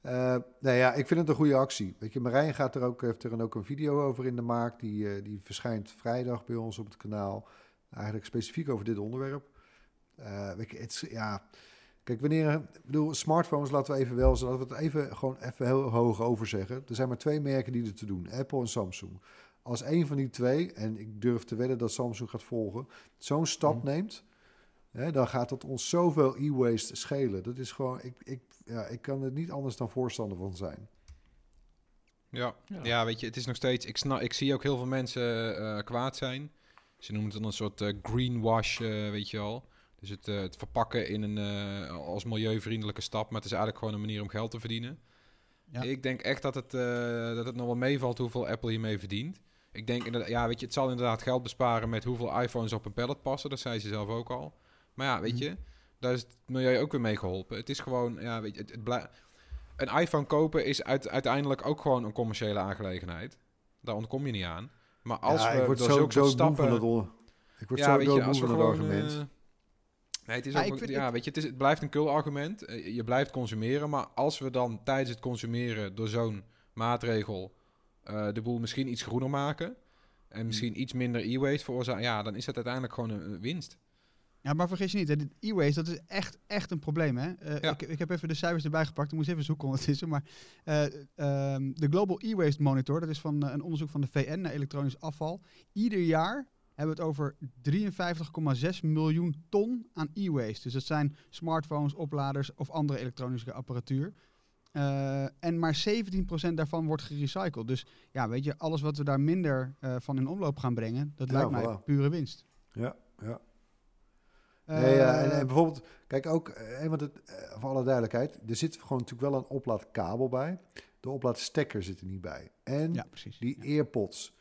Speaker 4: eh, nee, ja, ik vind het een goede actie. Weet je, Marijn gaat er ook, heeft er ook een video over in de maak. Die, eh, die verschijnt vrijdag bij ons op het kanaal. Eigenlijk specifiek over dit onderwerp. Eh, weet je, het ja... Kijk, wanneer, ik bedoel, smartphones laten we even wel, laten we het even gewoon even heel hoog over zeggen. Er zijn maar twee merken die er te doen, Apple en Samsung. Als een van die twee, en ik durf te wedden dat Samsung gaat volgen, zo'n stap
Speaker 1: Mhm.
Speaker 4: neemt, hè, dan gaat dat ons zoveel e-waste schelen. Dat is gewoon, ik, ik, ja, ik kan er niet anders dan voorstander van zijn.
Speaker 2: Ja.
Speaker 5: Ja.
Speaker 2: Ja. weet je, het is nog steeds... Ik, snap, ik zie ook heel veel mensen eh, kwaad zijn. Ze noemen het dan een soort eh, greenwash, eh, weet je wel. Dus het, eh, het verpakken in een, eh, als milieuvriendelijke stap. Maar het is eigenlijk gewoon een manier om geld te verdienen.
Speaker 1: Ja.
Speaker 2: Ik denk echt dat het, eh, dat het nog wel meevalt hoeveel Apple hiermee verdient. Ik denk, inderdaad, ja, weet je, het zal inderdaad geld besparen met hoeveel iPhones op een pallet passen. Dat zei ze zelf ook al. Maar ja, weet
Speaker 1: Mhm.
Speaker 2: je, Daar is het milieu ook weer mee geholpen. Het is gewoon, ja, weet je, het, het een iPhone kopen is uit, uiteindelijk ook gewoon een commerciële aangelegenheid. Daar ontkom je niet aan. Maar als
Speaker 4: ja,
Speaker 2: we
Speaker 4: ik word
Speaker 2: door
Speaker 4: zo, zo moe van
Speaker 2: stappen...
Speaker 4: het, ik word
Speaker 2: ja,
Speaker 4: zo
Speaker 2: weet je, als we
Speaker 4: van het
Speaker 2: gewoon...
Speaker 4: argument.
Speaker 2: eh, nee, het is
Speaker 1: Ja,
Speaker 2: ook,
Speaker 1: vind-
Speaker 2: ja, weet je, het, is, het blijft een kul argument. Eh, Je blijft consumeren, maar als we dan tijdens het consumeren door zo'n maatregel eh, de boel misschien iets groener maken en misschien iets minder e-waste veroorzaken, ja, dan is dat uiteindelijk gewoon een, een winst.
Speaker 1: Ja, maar vergis je niet, hè, e-waste, dat is echt, echt een probleem. Hè? Eh,
Speaker 2: Ja.
Speaker 1: ik, ik heb even de cijfers erbij gepakt. Ik moest even zoeken ondertussen. Maar eh, ehm, de Global E-Waste Monitor, dat is van eh, een onderzoek van de VN naar elektronisch afval. Ieder jaar hebben we het over 53,6 miljoen ton aan e-waste. Dus dat zijn smartphones, opladers of andere elektronische apparatuur. En maar 17% daarvan wordt gerecycled. Dus ja, weet je, alles wat we daar minder van in omloop gaan brengen, dat
Speaker 4: Ja,
Speaker 1: lijkt mij
Speaker 4: voilà.
Speaker 1: pure winst.
Speaker 4: Ja, ja. Nee, ja, en,
Speaker 1: Eh,
Speaker 4: en bijvoorbeeld, kijk ook, eh, want het, eh, voor alle duidelijkheid, er zit gewoon natuurlijk wel een oplaadkabel bij. De oplaadstekker zit er niet bij. En
Speaker 1: ja, precies.
Speaker 4: die earpods.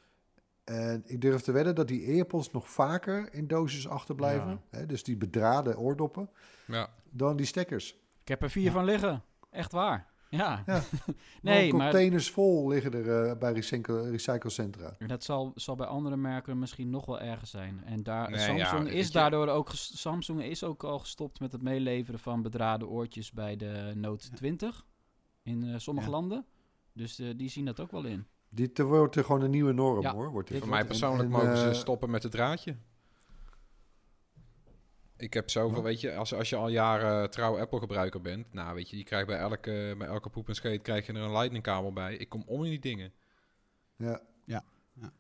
Speaker 4: En ik durf te wedden dat die earpods nog vaker in doosjes achterblijven. Hè, dus die bedraden oordoppen,
Speaker 2: Ja.
Speaker 4: dan die stekkers.
Speaker 5: Ik heb er vier
Speaker 1: Ja.
Speaker 5: van liggen. Echt waar. Ja.
Speaker 4: Ja. *laughs*
Speaker 5: nee, maar
Speaker 4: containers vol liggen er eh, bij recycle, recyclecentra.
Speaker 5: dat zal, zal bij andere merken misschien nog wel erger zijn. En daar,
Speaker 2: Nee,
Speaker 5: Samsung
Speaker 2: ja,
Speaker 5: is daardoor ook Samsung is ook al gestopt met het meeleveren van bedraden oortjes bij de Note
Speaker 1: Ja.
Speaker 5: 20 in eh, sommige
Speaker 1: Ja.
Speaker 5: landen. Dus eh, die zien dat ook wel in.
Speaker 4: Dit wordt er gewoon een nieuwe norm
Speaker 5: Ja,
Speaker 4: hoor. Wordt dit.
Speaker 2: Voor mij persoonlijk
Speaker 4: en,
Speaker 2: mogen ze stoppen met het draadje. Ik heb zoveel,
Speaker 4: Ja.
Speaker 2: weet je, als, als je al jaren trouw Apple-gebruiker bent, nou weet je, je krijgt bij elke, bij elke poep en scheet krijg je er een lightning-kabel bij. Ik kom om in die dingen.
Speaker 4: Ja.
Speaker 1: Ja.
Speaker 4: Ja.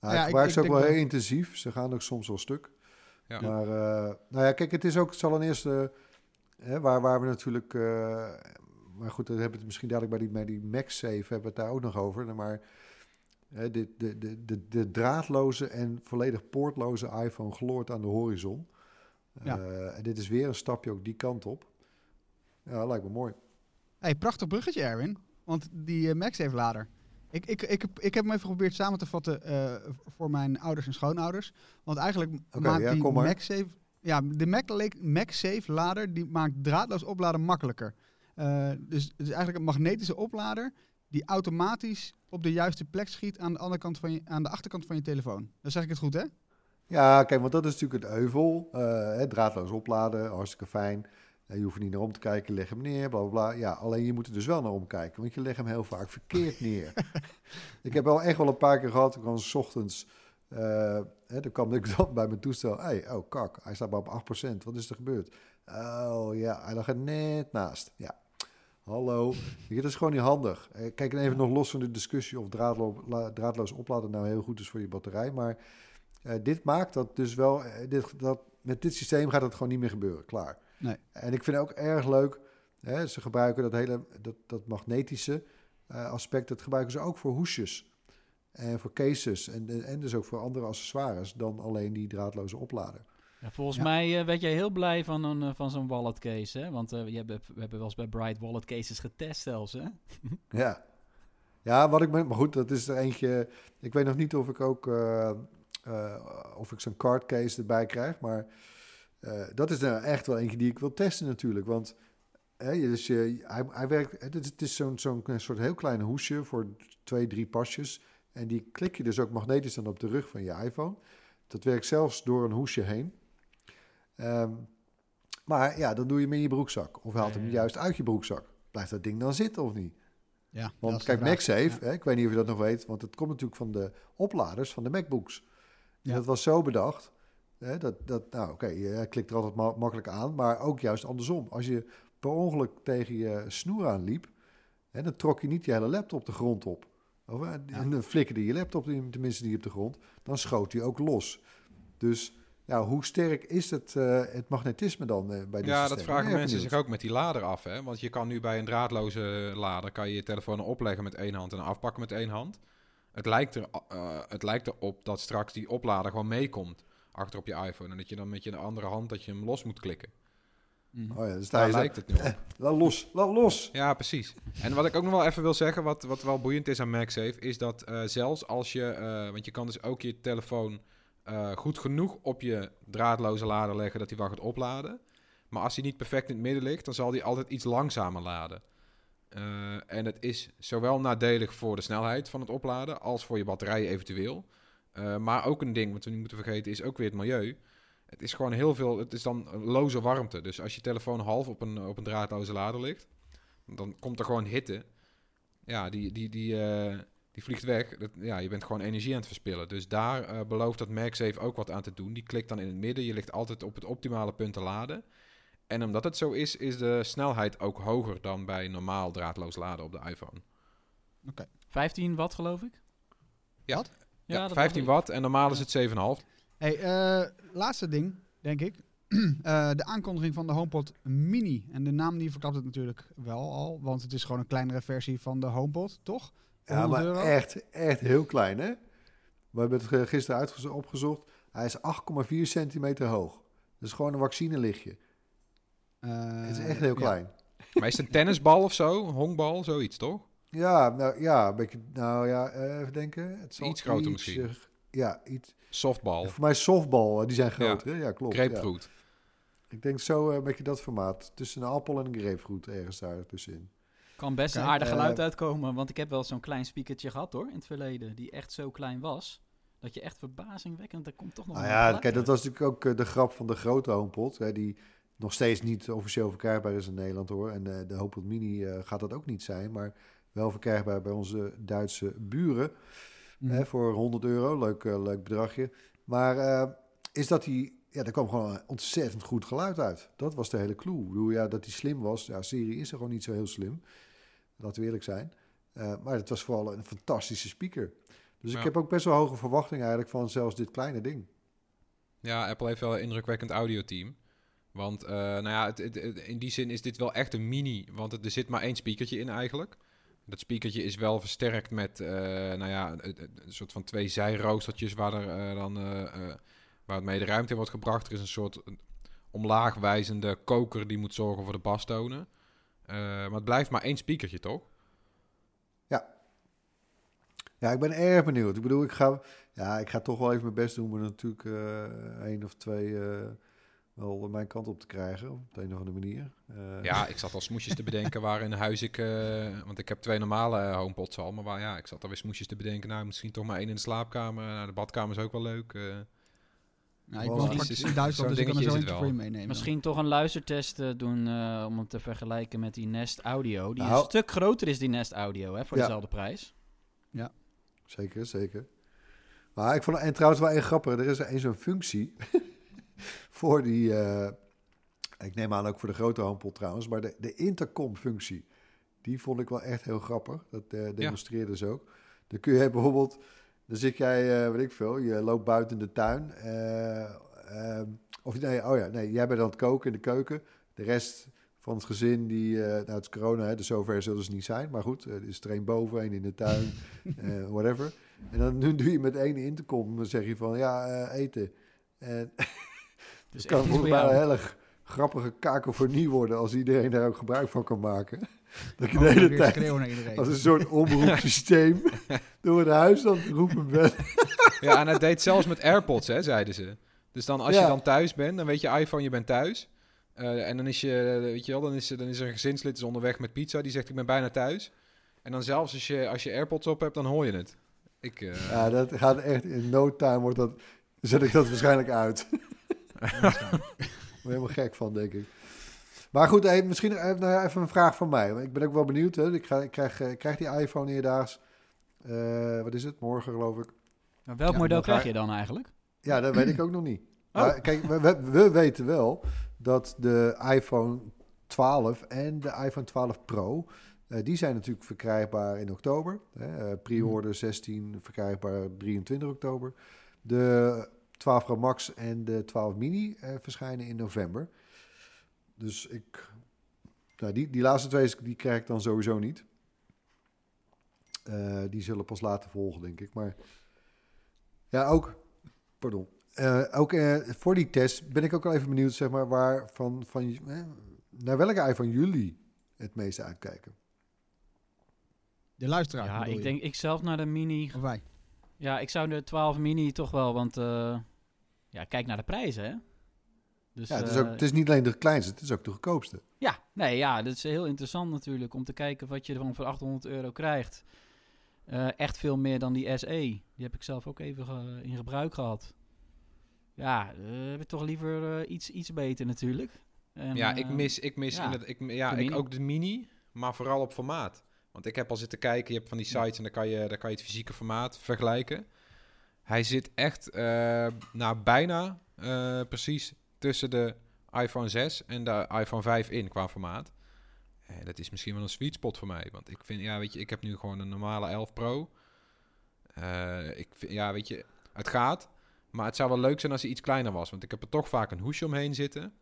Speaker 1: Ja,
Speaker 4: ik
Speaker 1: ik-
Speaker 4: gebruik
Speaker 1: ik
Speaker 4: ze ook wel
Speaker 1: dat-
Speaker 4: heel intensief. Ze gaan ook soms wel stuk.
Speaker 2: Ja.
Speaker 4: Maar eh, nou ja, kijk, het is ook, het zal een eerste, hè, waar, waar we natuurlijk, eh, maar goed, daar hebben we het misschien dadelijk bij die, bij die MagSafe hebben we het daar ook nog over. Maar hè, de, de, de, de, de draadloze en volledig poortloze iPhone gloort aan de horizon.
Speaker 1: Ja.
Speaker 4: Eh, en dit is weer een stapje ook die kant op. Ja, lijkt me mooi.
Speaker 1: Hey, prachtig bruggetje, Erwin. Want die eh, MagSafe-lader. Ik, ik, ik, heb, ik heb hem even geprobeerd samen te vatten eh, voor mijn ouders en schoonouders. Want eigenlijk maakt
Speaker 4: ja,
Speaker 1: die. MagSafe... Ja, de Mag- MagSafe-lader die maakt draadloos opladen makkelijker. Dus het is eigenlijk een magnetische oplader die automatisch op de juiste plek schiet aan de, andere kant van je, aan de achterkant van je telefoon. Dan zeg ik het goed, hè?
Speaker 4: Ja, kijk, want dat is natuurlijk het euvel. eh, hè, draadloos opladen, hartstikke fijn. Eh, je hoeft er niet naar om te kijken, leg hem neer, bla bla bla. Ja, alleen je moet er dus wel naar omkijken, want je legt hem heel vaak verkeerd neer. *laughs* ik heb wel echt wel een paar keer gehad, ik was 's ochtends, eh, hè, dan kwam ik dan bij mijn toestel. Hey, oh kak, hij staat maar op 8%, wat is er gebeurd? Oh ja, hij lag er net naast. Ja, hallo. Dat is gewoon niet handig. Kijk, en even nog los van de discussie of draadlo- draadloos opladen nou heel goed is voor je batterij, maar... Eh, dit maakt dat dus wel, eh, dit, dat, met dit systeem gaat het gewoon niet meer gebeuren, klaar.
Speaker 1: Nee.
Speaker 4: En ik vind het ook erg leuk, hè, ze gebruiken dat hele, dat, dat magnetische eh, aspect, dat gebruiken ze ook voor hoesjes. En voor cases en, en dus ook voor andere accessoires dan alleen die draadloze oplader.
Speaker 5: Ja, volgens
Speaker 1: Ja.
Speaker 5: mij eh, werd jij heel blij van, een, van zo'n wallet case, hè? Want eh, je hebt, we hebben wel eens bij Bright wallet cases getest zelfs, hè? *laughs*
Speaker 4: Ja. Ja, wat ik me, maar goed, dat is er eentje. Ik weet nog niet of ik ook of ik zo'n card case erbij krijg, maar eh, dat is er echt wel eentje die ik wil testen natuurlijk, want hè, dus je, hij, hij werkt. Het is, het is zo'n zo'n soort heel klein hoesje voor twee, drie pasjes en die klik je dus ook magnetisch dan op de rug van je iPhone. Dat werkt zelfs door een hoesje heen. Ehm, maar ja, dan doe je hem in je broekzak of haalt hem juist uit je broekzak. Blijft dat ding dan zitten of niet?
Speaker 1: Ja,
Speaker 4: Want kijk. MagSafe, hè, ik weet niet of je dat nog weet, want het komt natuurlijk van de opladers van de MacBooks.
Speaker 1: Ja.
Speaker 4: dat was zo bedacht, hè, dat, dat, nou oké, je klikt er altijd ma- makkelijk aan, maar ook juist andersom. Als je per ongeluk tegen je snoer aanliep, hè, dan trok je niet je hele laptop de grond op. Of, eh, en dan flikkerde je laptop in- tenminste niet op de grond, dan schoot hij ook los. Dus ja, hoe sterk is het, eh, het magnetisme dan eh, bij die
Speaker 2: Ja, dat vragen mensen zich ook met die lader af. Hè? Want je kan nu bij een draadloze lader kan je je telefoon opleggen met één hand en afpakken met één hand. Het lijkt, er, eh, het lijkt erop dat straks die oplader gewoon meekomt achter op je iPhone. En dat je dan met je andere hand dat je hem los moet klikken.
Speaker 5: Mhm.
Speaker 4: Oh ja, dus daar
Speaker 2: lijkt het nu op. *laughs*
Speaker 4: Laat los, laat los.
Speaker 2: Ja, precies. En wat ik ook nog wel even wil zeggen, wat, wat wel boeiend is aan MagSafe, is dat eh, zelfs als je, eh, want je kan dus ook je telefoon eh, goed genoeg op je draadloze lader leggen dat hij wel gaat opladen. Maar als hij niet perfect in het midden ligt, dan zal hij altijd iets langzamer laden. Eh, en het is zowel nadelig voor de snelheid van het opladen als voor je batterij eventueel. Eh, maar ook een ding wat we niet moeten vergeten is ook weer het milieu. Het is gewoon heel veel, het is dan loze warmte. Dus als je telefoon half op een, op een draadloze lader ligt, dan komt er gewoon hitte. Ja, die, die, die, eh, die vliegt weg. Dat, ja, je bent gewoon energie aan het verspillen. Dus daar belooft dat MagSafe ook wat aan te doen. Die klikt dan in het midden. Je ligt altijd op het optimale punt te laden. En omdat het zo is, is de snelheid ook hoger dan bij normaal draadloos laden op de iPhone.
Speaker 5: 15 watt geloof ik?
Speaker 2: Ja.
Speaker 5: Wat?
Speaker 2: Ja,
Speaker 5: dat
Speaker 2: 15
Speaker 5: was-
Speaker 2: watt en normaal is het 7,5.
Speaker 1: Hey, eh, laatste ding, denk ik. *clears throat* Eh, de aankondiging van de HomePod Mini. En de naam die verklapt het natuurlijk wel al. Want het is gewoon een kleinere versie van de HomePod, toch?
Speaker 4: Ja,
Speaker 1: 100
Speaker 4: maar
Speaker 1: euro?
Speaker 4: echt, echt heel klein, hè? We hebben het ge- gisteren uitgezo- opgezocht. Hij is 8,4 centimeter hoog. Dat is gewoon een vaccinelichtje.
Speaker 1: Eh,
Speaker 4: het is echt heel
Speaker 1: ja.
Speaker 4: klein.
Speaker 2: Maar is het een tennisbal of zo? Een honkbal, zoiets toch?
Speaker 4: Ja, nou ja, een beetje, nou ja, eh, even denken. Het zal
Speaker 2: Iets groter misschien.
Speaker 4: ja, iets.
Speaker 2: Softbal,
Speaker 4: Voor mij softbal, eh, die zijn groter. hè? Ja, klopt. ja.
Speaker 2: grapefruit.
Speaker 4: Ik denk zo eh, een beetje dat formaat. Tussen een appel en een grapefruit ergens daar tussenin.
Speaker 5: Kan best een aardig geluid uitkomen, want ik heb wel zo'n klein speakertje gehad hoor, in het verleden, die echt zo klein was, dat je echt verbazingwekkend, er komt toch nog
Speaker 4: Nou
Speaker 5: een
Speaker 4: ja, kijk, dat was natuurlijk ook de grap van de grote HomePod. Hè, die nog steeds niet officieel verkrijgbaar is in Nederland hoor. En eh, de HomePod Mini eh, gaat dat ook niet zijn. Maar wel verkrijgbaar bij onze Duitse buren.
Speaker 1: Mhm.
Speaker 4: Hè, voor 100 euro, leuk, eh, leuk bedragje. Maar eh, is dat die... Ja, er kwam gewoon een ontzettend goed geluid uit. Dat was de hele clue. Ik bedoel, ja, dat die slim was. Ja, Siri is er gewoon niet zo heel slim. Laten we eerlijk zijn. Eh, maar het was vooral een fantastische speaker. Dus
Speaker 2: Ja.
Speaker 4: ik heb ook best wel hoge verwachtingen eigenlijk van zelfs dit kleine ding.
Speaker 2: Ja, Apple heeft wel een indrukwekkend audioteam. Want, eh, nou ja, het, in die zin is dit wel echt een mini. Want er zit maar één speakertje in eigenlijk. Dat speakertje is wel versterkt met, eh, nou ja, een, soort van twee zijroostertjes waar, er, eh, dan, eh, eh, waar het mee de ruimte in wordt gebracht. Er is een soort omlaagwijzende koker die moet zorgen voor de bastonen. Eh, maar het blijft maar één speakertje, toch?
Speaker 4: Ja, ik ben erg benieuwd. Ik bedoel, ik ga, ja, ik ga toch wel even mijn best doen om natuurlijk eh één of twee wel mijn kant op te krijgen. Op de een of andere manier. Eh,
Speaker 2: Ja, ik zat al smoesjes te bedenken *laughs* waar in huis ik... eh, want ik heb twee normale eh, homepods al. Maar waar, ja, ik zat alweer smoesjes te bedenken. Nou, misschien toch maar één in de slaapkamer. Nou, de badkamer is ook wel leuk. eh.
Speaker 1: Nou, ik woon in Duitsland, dus ik kan er zo eentje
Speaker 2: het
Speaker 1: voor je meenemen.
Speaker 5: Misschien toch een luistertest doen eh, om hem te vergelijken met die Nest Audio, die
Speaker 4: Nou.
Speaker 5: een stuk groter is die Nest Audio, hè, voor
Speaker 4: Ja.
Speaker 5: dezelfde prijs.
Speaker 4: Zeker, zeker. Maar ik vond en trouwens wel een grappig. Er is er een zo'n functie *laughs* *laughs* voor die. eh, ik neem aan ook voor de grote HomePod trouwens, maar de, de intercom-functie. Die vond ik wel echt heel grappig. Dat eh demonstreerden ze ook. Dan kun je bijvoorbeeld, dan zit jij, eh weet ik veel, je loopt buiten de tuin. eh, ehm, of nee, oh ja, nee, jij bent aan het koken in de keuken. De rest van het gezin, die, eh nou het is corona, hè, dus zover zullen ze niet zijn. Maar goed, er is er één boven, één in de tuin, *laughs* whatever. En dan nu *laughs* doe je met één intercom, dan zeg je van, ja, eten. En
Speaker 5: Dus
Speaker 4: het kan
Speaker 5: jou.
Speaker 4: een hele grappige kakofonie worden als iedereen daar ook gebruik van kan maken. *laughs* Dat je de hele tijd als een soort omroepsysteem *laughs* door het huis aan het roepen bent. *laughs*
Speaker 2: Ja, en het deed zelfs met AirPods, hè, zeiden ze. Dus dan als
Speaker 4: Ja.
Speaker 2: je dan thuis bent, dan weet je iPhone, je bent thuis. Eh, en dan is je, weet je wel, dan is, er- dan is er een gezinslid is onderweg met pizza, die zegt ik ben bijna thuis. En dan zelfs als je, als je AirPods op hebt, dan hoor je het. Ik, eh,
Speaker 4: Ja, dat gaat echt in no time wordt dat, zet ik dat waarschijnlijk uit. Ben helemaal gek van, denk ik. Maar goed, hey, misschien ja, even een vraag van mij. Ik ben ook wel benieuwd. Hè. Ik, ga, ik, krijg, eh, ik krijg die iPhone eerdaags. Eh, wat is het? Morgen, geloof ik.
Speaker 5: Maar welk
Speaker 4: Ja,
Speaker 5: model krijg
Speaker 4: je-
Speaker 5: je dan eigenlijk?
Speaker 4: Ja, dat weet ik ook nog niet. *clears throat*
Speaker 5: Oh.
Speaker 4: Maar kijk, we, we, we weten wel dat de iPhone 12 en de iPhone 12 Pro... die zijn natuurlijk verkrijgbaar in oktober. Hè. Pre-order 16 verkrijgbaar 23 oktober. De 12 Pro Max en de 12 Mini eh, verschijnen in november. Dus ik... Nou, die, die laatste twee die krijg ik dan sowieso niet. Eh, die zullen pas later volgen, denk ik. Maar ja, ook... Pardon. Eh, ook eh, voor die test ben ik ook wel even benieuwd, zeg maar, waar van, van eh, naar welke iPhone jullie het meeste uitkijken.
Speaker 1: De luisteraar.
Speaker 5: Ja, ik
Speaker 1: je?
Speaker 5: denk ik zelf naar de Mini.
Speaker 1: Of wij.
Speaker 5: Ja, ik zou de 12 Mini toch wel, want eh, ja, kijk naar de prijzen, hè. Dus,
Speaker 4: Ja, het, is ook,
Speaker 5: eh,
Speaker 4: het is niet alleen de kleinste, het is ook de goedkoopste.
Speaker 5: ja, nee, ja, dat is heel interessant natuurlijk om te kijken wat je ervan voor 800 euro krijgt. Eh, echt veel meer dan die SE. Die heb ik zelf ook even ge- in gebruik gehad. Ja, eh, heb ik toch liever eh, iets, iets beter natuurlijk. En,
Speaker 2: ja, ik mis, ik mis
Speaker 5: ja,
Speaker 2: inderdaad, ik, ja,
Speaker 5: de
Speaker 2: ik ook de mini, maar vooral op formaat. Want ik heb al zitten kijken, je hebt van die sites en dan kan je, dan kan je het fysieke formaat vergelijken. Hij zit echt eh nou, bijna eh, precies tussen de iPhone 6 en de iPhone 5 in qua formaat. En dat is misschien wel een sweet spot voor mij. Want ik vind, ja, weet je, ik heb nu gewoon een normale 11 Pro. Eh, ik vind, ja, weet je, het gaat. Maar het zou wel leuk zijn als hij iets kleiner was. Want ik heb er toch vaak een hoesje omheen zitten.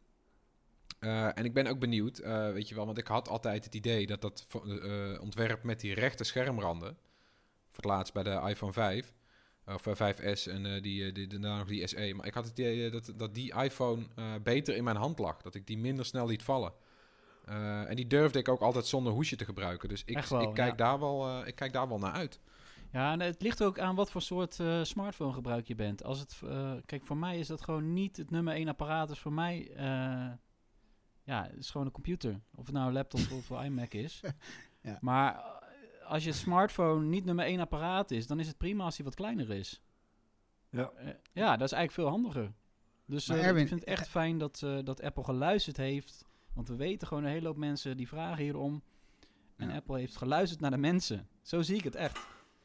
Speaker 2: Eh, en ik ben ook benieuwd, eh, weet je wel, want ik had altijd het idee dat dat eh, ontwerp met die rechte schermranden, voor het laatst bij de iPhone 5, of eh, 5S en eh, die, eh, die, daarna nog die SE, maar ik had het idee eh, dat, dat die iPhone eh, beter in mijn hand lag, dat ik die minder snel liet vallen. Eh, en die durfde ik ook altijd zonder hoesje te gebruiken, dus ik,
Speaker 5: wel,
Speaker 2: ik, kijk,
Speaker 5: ja.
Speaker 2: daar wel, eh, ik kijk daar wel naar uit.
Speaker 5: Ja, en het ligt ook aan wat voor soort eh, smartphone gebruik je bent. Als het, eh, kijk, voor mij is dat gewoon niet het nummer één apparaat. Dus voor mij, eh, ja, het is gewoon een computer. Of het nou een laptop of een iMac is. *laughs*
Speaker 1: Ja.
Speaker 5: Maar eh, als je smartphone niet nummer één apparaat is, dan is het prima als hij wat kleiner is.
Speaker 4: Ja.
Speaker 5: Eh, ja, dat is eigenlijk veel handiger. Dus eh,
Speaker 1: Erwin,
Speaker 5: ik vind het echt fijn dat, eh, dat Apple geluisterd heeft. Want we weten gewoon een hele hoop mensen die vragen hierom. En
Speaker 1: Ja.
Speaker 5: Apple heeft geluisterd naar de mensen. Zo zie ik het echt.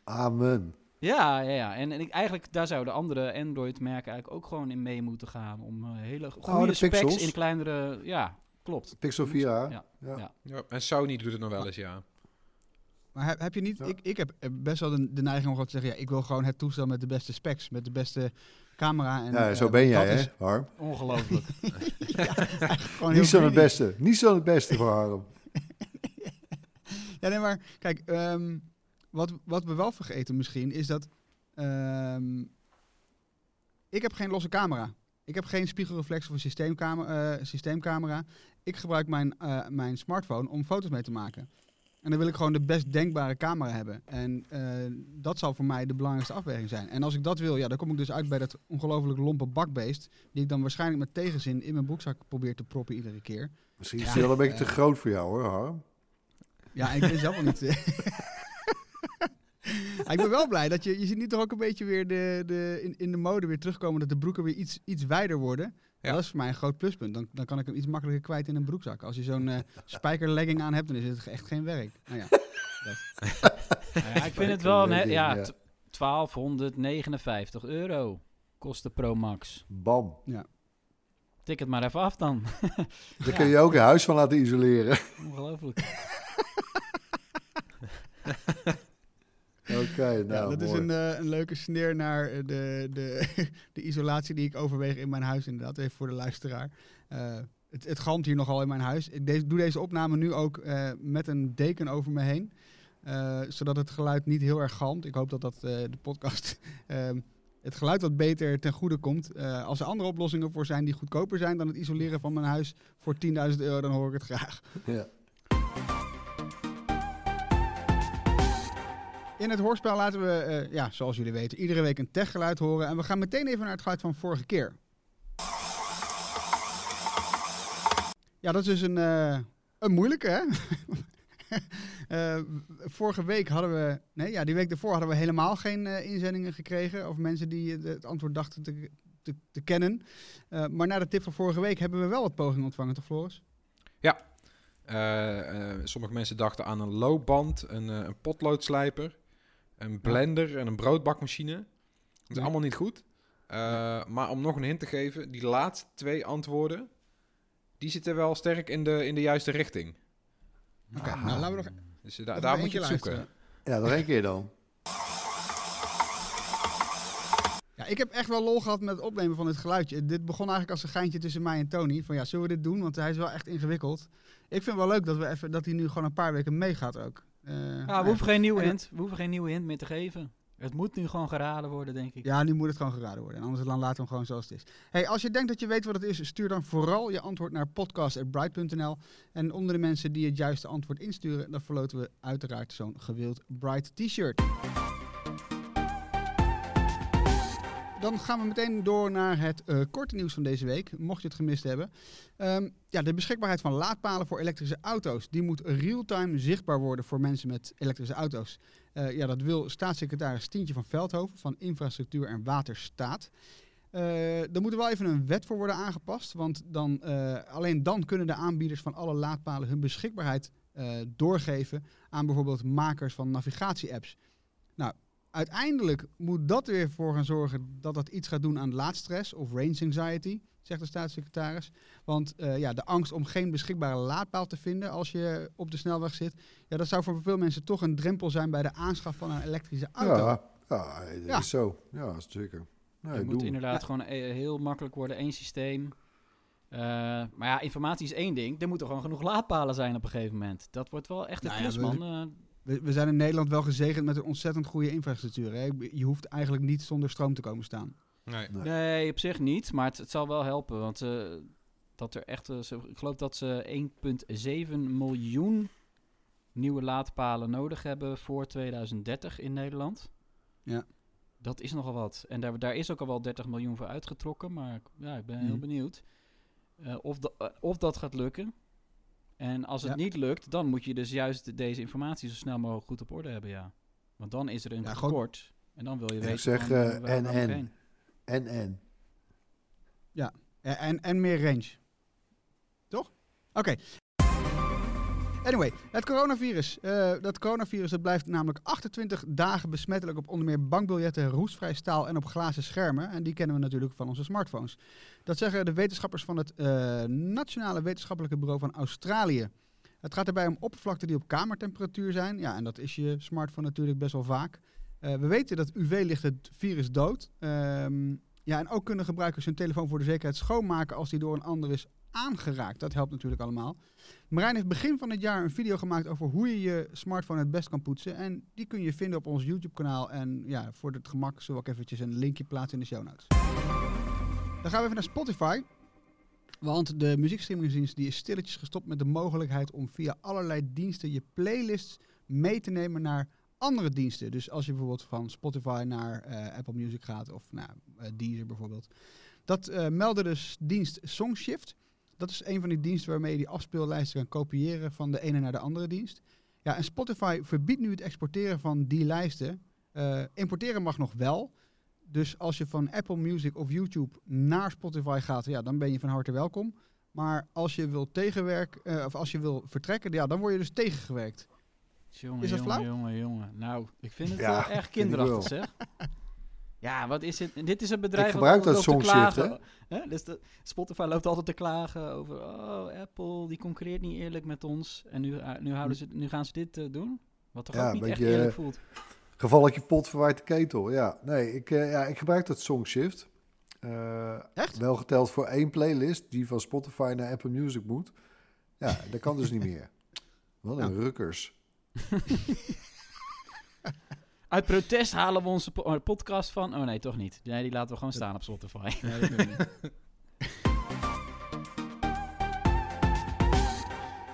Speaker 4: Amen.
Speaker 5: Ja, ja, ja. En, en ik, eigenlijk daar zouden andere Android-merken eigenlijk ook gewoon in mee moeten gaan. Om eh, hele goede
Speaker 4: Oh, de
Speaker 5: specs
Speaker 4: Pixels.
Speaker 5: in kleinere... Ja, klopt.
Speaker 4: Pixel 4a.
Speaker 5: Ja.
Speaker 4: Ja.
Speaker 5: Ja.
Speaker 2: Ja, en Sony doet het nog wel eens, ja.
Speaker 1: Maar heb, heb je niet...
Speaker 4: Ja.
Speaker 1: Ik, ik heb eh, best wel de, de neiging om gewoon te zeggen... Ja, ik wil gewoon het toestel met de beste specs. Met de beste camera. En,
Speaker 4: Ja,
Speaker 1: eh,
Speaker 4: zo ben jij, hè, Harm?
Speaker 5: Ongelooflijk. *laughs* *laughs*
Speaker 1: gewoon heel
Speaker 4: Niet zo het beste. Niet zo het beste voor Harm. *laughs*
Speaker 1: Ja, nee, maar kijk, ehm, wat, wat we wel vergeten misschien is dat ehm, ik heb geen losse camera. Ik heb geen spiegelreflex of een systeemcamera. eh, systeemcamera. Ik gebruik mijn, eh, mijn smartphone om foto's mee te maken. En dan wil ik gewoon de best denkbare camera hebben. En eh, dat zal voor mij de belangrijkste afweging zijn. En als ik dat wil, ja, dan kom ik dus uit bij dat ongelooflijk lompe bakbeest. Die ik dan waarschijnlijk met tegenzin in mijn broekzak probeer te proppen iedere keer.
Speaker 4: Misschien is die wel een beetje te
Speaker 1: Eh.
Speaker 4: groot voor jou, hoor, Harm.
Speaker 1: Ja, ik ben zelf wel *laughs* niet. Ja, ik ben wel blij dat je, je ziet nu toch ook een beetje weer de, de, in, in de mode weer terugkomen dat de broeken weer iets, iets wijder worden.
Speaker 2: Ja.
Speaker 1: Dat is voor mij een groot pluspunt. Dan, dan kan ik hem iets makkelijker kwijt in een broekzak. Als je zo'n eh *laughs* spijkerlegging aan hebt, dan is het echt geen werk. Nou ja, *laughs*
Speaker 5: Nou ja, ik vind het wel... Een,
Speaker 4: Ding,
Speaker 5: ja,
Speaker 4: ja.
Speaker 5: t- 1259 euro kost de Pro Max.
Speaker 4: Bam.
Speaker 5: Tik het maar even af dan. *laughs*
Speaker 4: Daar kun je ook een huis van laten isoleren.
Speaker 5: Ongelooflijk.
Speaker 4: Oké, nou,
Speaker 1: ja dat is een, eh, een leuke sneer naar eh, de, de, *laughs* de isolatie die ik overweeg in mijn huis inderdaad. Even voor de luisteraar. Eh, het, het galmt hier nogal in mijn huis. Ik deze- doe deze opname nu ook met een deken over me heen. zodat het geluid niet heel erg galmt. Ik hoop dat dat de podcast *laughs* ehm, het geluid wat beter ten goede komt. Als er andere oplossingen voor zijn die goedkoper zijn dan het isoleren van mijn huis voor 10.000 euro, dan hoor ik het graag.
Speaker 4: Ja.
Speaker 1: In het hoorspel laten we, eh, ja, zoals jullie weten, iedere week een techgeluid horen. En we gaan meteen even naar het geluid van vorige keer. Ja, dat is dus een, eh, een moeilijke, hè? *laughs* Eh, vorige week hadden we, nee, ja, die week daarvoor hadden we helemaal geen inzendingen gekregen. Of mensen die het antwoord dachten te, te, te kennen. Maar na de tip van vorige week hebben we wel wat pogingen ontvangen, toch Floris?
Speaker 2: Eh, sommige mensen dachten aan een loopband, een, een potloodslijper, een blender en een broodbakmachine. Dat is
Speaker 1: Ja.
Speaker 2: allemaal niet goed. Eh, Maar om nog een hint te geven, die laatste twee antwoorden, die zitten wel sterk in de, in de juiste richting.
Speaker 1: Oké, nou laten we nog
Speaker 2: Dus eh, da- daar moet je het zoeken.
Speaker 1: luisteren.
Speaker 4: ja, nog één keer dan.
Speaker 1: Ja, ik heb echt wel lol gehad met het opnemen van dit geluidje. Dit begon eigenlijk als een geintje tussen mij en Tony. Van ja, zullen we dit doen? Want hij is wel echt ingewikkeld. Ik vind het wel leuk dat, we even, dat hij nu gewoon een paar weken meegaat ook. Eh, nou
Speaker 5: Ja, we hoeven geen nieuwe hint. We hoeven geen nieuwe hint meer te geven. Het moet nu gewoon geraden worden, denk ik.
Speaker 1: Ja, nu moet het gewoon geraden worden. En anders dan laten we hem gewoon zoals het is. Hey, als je denkt dat je weet wat het is, stuur dan vooral je antwoord naar podcast.bright.nl. En onder de mensen die het juiste antwoord insturen, dan verloten we uiteraard zo'n gewild Bright t-shirt. Dan gaan we meteen door naar het eh, korte nieuws van deze week, mocht je het gemist hebben. Ehm, ja, de beschikbaarheid van laadpalen voor elektrische auto's, die moet real-time zichtbaar worden voor mensen met elektrische auto's. Eh, ja, dat wil staatssecretaris Tientje van Veldhoven van Infrastructuur en Waterstaat. Uh, er moet wel even een wet voor worden aangepast, want dan, alleen dan kunnen de aanbieders van alle laadpalen hun beschikbaarheid doorgeven aan bijvoorbeeld makers van navigatie-apps. Nou, uiteindelijk moet dat er weer voor gaan zorgen dat dat iets gaat doen aan laadstress of range anxiety, zegt de staatssecretaris. Want uh, ja, de angst om geen beschikbare laadpaal te vinden als je op de snelweg zit, ja, dat zou voor veel mensen toch een drempel zijn bij de aanschaf van een elektrische auto.
Speaker 4: Ja, ja dat ja. is zo. Ja, zeker.
Speaker 5: Nee, het moet inderdaad ja. gewoon heel makkelijk worden, één systeem. Uh, maar ja, informatie is één ding. Er moeten gewoon genoeg laadpalen zijn op een gegeven moment. Dat wordt wel echt een nou klus, man.
Speaker 1: We, we, zijn in Nederland wel gezegend met een ontzettend goede infrastructuur. Hè? Je hoeft eigenlijk niet zonder stroom te komen staan.
Speaker 5: Nee, nee. nee op zich niet. Maar het, het zal wel helpen. Want uh, dat er echt... ik geloof dat ze 1,7 miljoen nieuwe laadpalen nodig hebben voor 2030 in Nederland.
Speaker 1: Ja.
Speaker 5: Dat is nogal wat. En daar, daar is ook al wel 30 miljoen voor uitgetrokken. Maar ja, ik ben heel
Speaker 1: Mhm.
Speaker 5: benieuwd uh, of, da, uh, of dat gaat lukken. En als het
Speaker 1: Ja.
Speaker 5: niet lukt, dan moet je dus juist deze informatie zo snel mogelijk goed op orde hebben, ja. Want dan is er een
Speaker 1: Ja, gewoon-
Speaker 5: tekort. En dan wil je
Speaker 4: Ik
Speaker 5: weten
Speaker 4: zeg,
Speaker 5: van,
Speaker 4: eh,
Speaker 5: gaan we
Speaker 4: en, en. En, en.
Speaker 1: En, en, en meer range. Toch? Oké. Anyway, het coronavirus. Eh, dat coronavirus dat blijft namelijk 28 dagen besmettelijk op onder meer bankbiljetten, roestvrij staal en op glazen schermen. En die kennen we natuurlijk van onze smartphones. Dat zeggen de wetenschappers van het eh, Nationale Wetenschappelijke Bureau van Australië. Het gaat erbij om oppervlakten die op kamertemperatuur zijn. Ja, en dat is je smartphone natuurlijk best wel vaak. Eh, we weten dat UV-licht het virus dood. Ehm, ja, en ook kunnen gebruikers hun telefoon voor de zekerheid schoonmaken als die door een ander is aangeraakt. Dat helpt natuurlijk allemaal. Marijn heeft begin van het jaar een video gemaakt over hoe je je smartphone het best kan poetsen. En die kun je vinden op ons YouTube-kanaal. En ja, voor het gemak zullen we ook eventjes een linkje plaatsen in de show notes. Dan gaan we even naar Spotify. Want de muziekstreamingsdienst die is stilletjes gestopt met de mogelijkheid om via allerlei diensten je playlists mee te nemen naar andere diensten. Dus als je bijvoorbeeld van Spotify naar eh, Apple Music gaat of naar eh, Deezer bijvoorbeeld. Dat eh, meldde dus dienst Songshift. Dat is een van die diensten waarmee je die afspeellijsten kan kopiëren van de ene naar de andere dienst. Ja, en Spotify verbiedt nu het exporteren van die lijsten. Eh, importeren mag nog wel. Dus als je van Apple Music of YouTube naar Spotify gaat, ja, dan ben je van harte welkom. Maar als je wil tegenwerken, eh, of als je wil vertrekken, ja, dan word je dus tegengewerkt.
Speaker 5: Jongen,
Speaker 1: Is dat
Speaker 5: jongen,
Speaker 1: flauw?
Speaker 5: jongen, jongen. Nou, ik vind het
Speaker 4: Ja,
Speaker 5: wel
Speaker 4: ik
Speaker 5: kinderachtig, zeg. *laughs* Ja, wat is het? Dit is een bedrijf
Speaker 4: Ik gebruik dat Songshift,
Speaker 5: klagen. Hè? Dus de, Spotify loopt altijd te klagen over... Oh, Apple, die concurreert niet eerlijk met ons. En nu, eh, nu, houden ze, nu gaan ze dit eh, doen? Wat toch
Speaker 4: Ja,
Speaker 5: ook niet
Speaker 4: een
Speaker 5: echt
Speaker 4: beetje,
Speaker 5: eerlijk voelt.
Speaker 4: Gevalletje pot verwijt de ketel. Ja, nee, ik, eh, ja, ik gebruik dat Songshift. Eh
Speaker 1: Echt?
Speaker 4: Wel geteld voor één playlist die van Spotify naar Apple Music moet. Ja, dat kan dus niet meer. Wat een
Speaker 1: Ja.
Speaker 4: rukkers. *laughs*
Speaker 5: Uit protest halen we onze po- eh, podcast van... Oh nee, toch niet. Nee, die laten we gewoon staan op Spotify.
Speaker 1: Ja, dat *laughs* ik niet.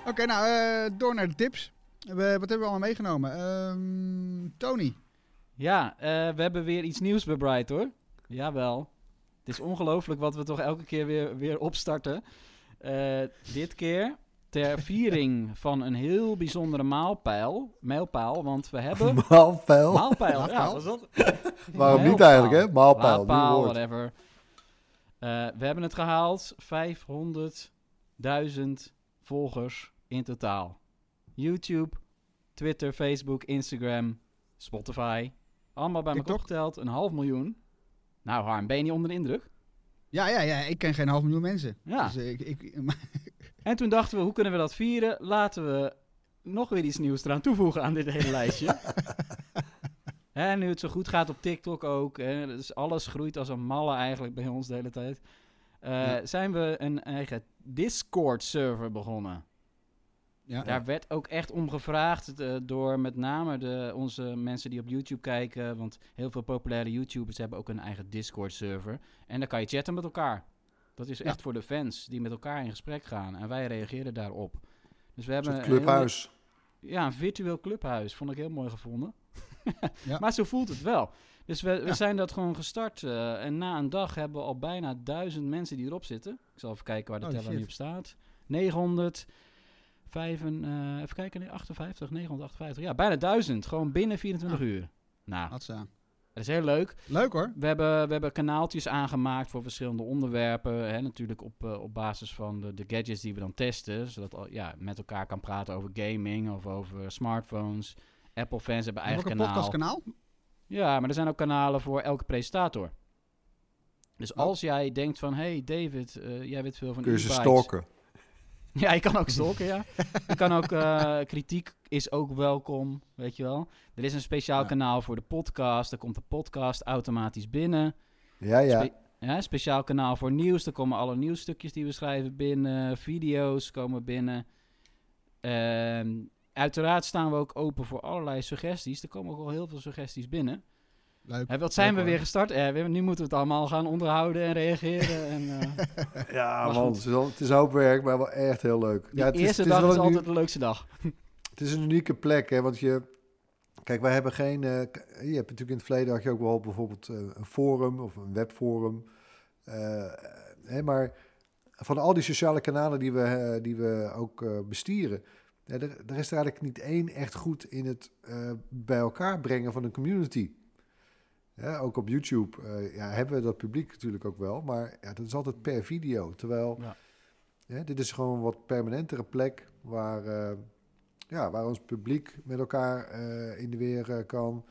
Speaker 1: Oké, nou, eh, door naar de tips. We, wat hebben we allemaal meegenomen? Ehm, Tony.
Speaker 5: Ja, eh, we hebben weer iets nieuws bij Bright hoor. Jawel. Het is ongelooflijk wat we toch elke keer weer, weer opstarten. Eh, dit keer ter *laughs* viering van een heel bijzondere maalpijl. Mijlpaal, want we hebben... *laughs*
Speaker 4: Maalpijl.
Speaker 5: Maalpijl, ja,
Speaker 1: Maalpaal?
Speaker 5: was dat? *laughs*
Speaker 4: Waarom niet eigenlijk, hè? Maalpijl,
Speaker 5: Maalpaal, whatever. Eh, we hebben het gehaald. 500.000 volgers in totaal. YouTube, Twitter, Facebook, Instagram, Spotify. Allemaal bij elkaar opgeteld. Een half miljoen. Nou Harm, ben je niet onder de indruk?
Speaker 1: Ja, ja, ja, ik ken geen half miljoen mensen.
Speaker 5: Ja.
Speaker 1: Dus, eh, ik, ik,
Speaker 5: En toen dachten we, hoe kunnen we dat vieren? Laten we nog weer iets nieuws eraan toevoegen aan dit hele *laughs* lijstje. En nu het zo goed gaat op TikTok ook, hè, dus alles groeit als een malle eigenlijk bij ons de hele tijd. eh,
Speaker 1: Ja.
Speaker 5: Zijn we een eigen Discord-server begonnen.
Speaker 1: ja.
Speaker 5: Daar werd ook echt om gevraagd eh, door met name de, onze mensen die op YouTube kijken. Want heel veel populaire YouTubers hebben ook een eigen Discord-server. En dan kan je chatten met elkaar. Dat is
Speaker 1: Ja.
Speaker 5: echt voor de fans die met elkaar in gesprek gaan. En wij reageren daarop. Dus we
Speaker 4: Een
Speaker 5: hebben een heel-
Speaker 4: clubhuis.
Speaker 5: ja, een virtueel clubhuis. Vond ik heel mooi gevonden. *laughs*
Speaker 1: Ja.
Speaker 5: Maar zo voelt het wel. Dus we, we
Speaker 1: Ja.
Speaker 5: zijn dat gewoon gestart. eh, en na een dag hebben we al bijna duizend mensen die erop zitten. Ik zal even kijken waar de
Speaker 1: Oh,
Speaker 5: teller
Speaker 1: shit.
Speaker 5: nu op staat. 900. Vijven, eh, even kijken, nee, 58, 958. Ja, bijna 1000. Gewoon binnen 24
Speaker 1: Ah.
Speaker 5: uur. Nou. Dat is heel leuk.
Speaker 1: Leuk hoor.
Speaker 5: We hebben, we hebben kanaaltjes aangemaakt voor verschillende onderwerpen. Hè, natuurlijk op, eh, op basis van de, de gadgets die we dan testen. Zodat al, ja, met elkaar kan praten over gaming of over smartphones. Apple-fans hebben
Speaker 1: Ook
Speaker 5: eigen
Speaker 1: een
Speaker 5: kanaal.
Speaker 1: podcastkanaal?
Speaker 5: Ja, maar er zijn ook kanalen voor elke presentator. Dus
Speaker 1: Oh.
Speaker 5: als jij denkt van... Hey David, eh, jij weet veel van
Speaker 4: Kun je ze stalken. *laughs*
Speaker 5: Ja, je kan ook stalken, ja. Je kan ook... eh, kritiek is ook welkom, weet je wel. Er is een speciaal
Speaker 1: Ja.
Speaker 5: kanaal voor de podcast. Er komt de podcast automatisch binnen.
Speaker 4: Ja, ja.
Speaker 5: Spe- ja, speciaal kanaal voor nieuws. Er komen alle nieuwsstukjes die we schrijven binnen. Video's komen binnen. Ehm, uiteraard staan we ook open voor allerlei suggesties. Er komen ook al heel veel suggesties binnen.
Speaker 1: Leuk.
Speaker 5: Hè, wat zijn
Speaker 1: Leuk,
Speaker 5: we weer gestart, Erwin? Nu moeten we het allemaal gaan onderhouden en reageren. en, eh, *laughs*
Speaker 4: Ja,
Speaker 5: Maar
Speaker 4: man, het is, wel, het is hoop werk, maar wel echt heel leuk.
Speaker 5: die
Speaker 4: ja, het is,
Speaker 5: eerste
Speaker 4: is
Speaker 5: dag
Speaker 4: wel
Speaker 5: is altijd de leukste dag. *laughs*
Speaker 4: Het is een unieke plek, hè, want je... Kijk, wij hebben geen... eh, je hebt natuurlijk in het verleden had je ook wel bijvoorbeeld eh, een forum of een webforum. Eh, hè, maar van al die sociale kanalen die we, eh, die we ook eh, bestieren... Ja, er, er is er eigenlijk niet één echt goed in het eh, bij elkaar brengen van een community. Ja, ook op YouTube eh, ja, hebben we dat publiek natuurlijk ook wel, maar ja, dat is altijd per video. Terwijl
Speaker 5: Ja.
Speaker 4: ja, dit is gewoon een wat permanentere plek waar, eh, ja, waar ons publiek met elkaar eh, in de weer kan.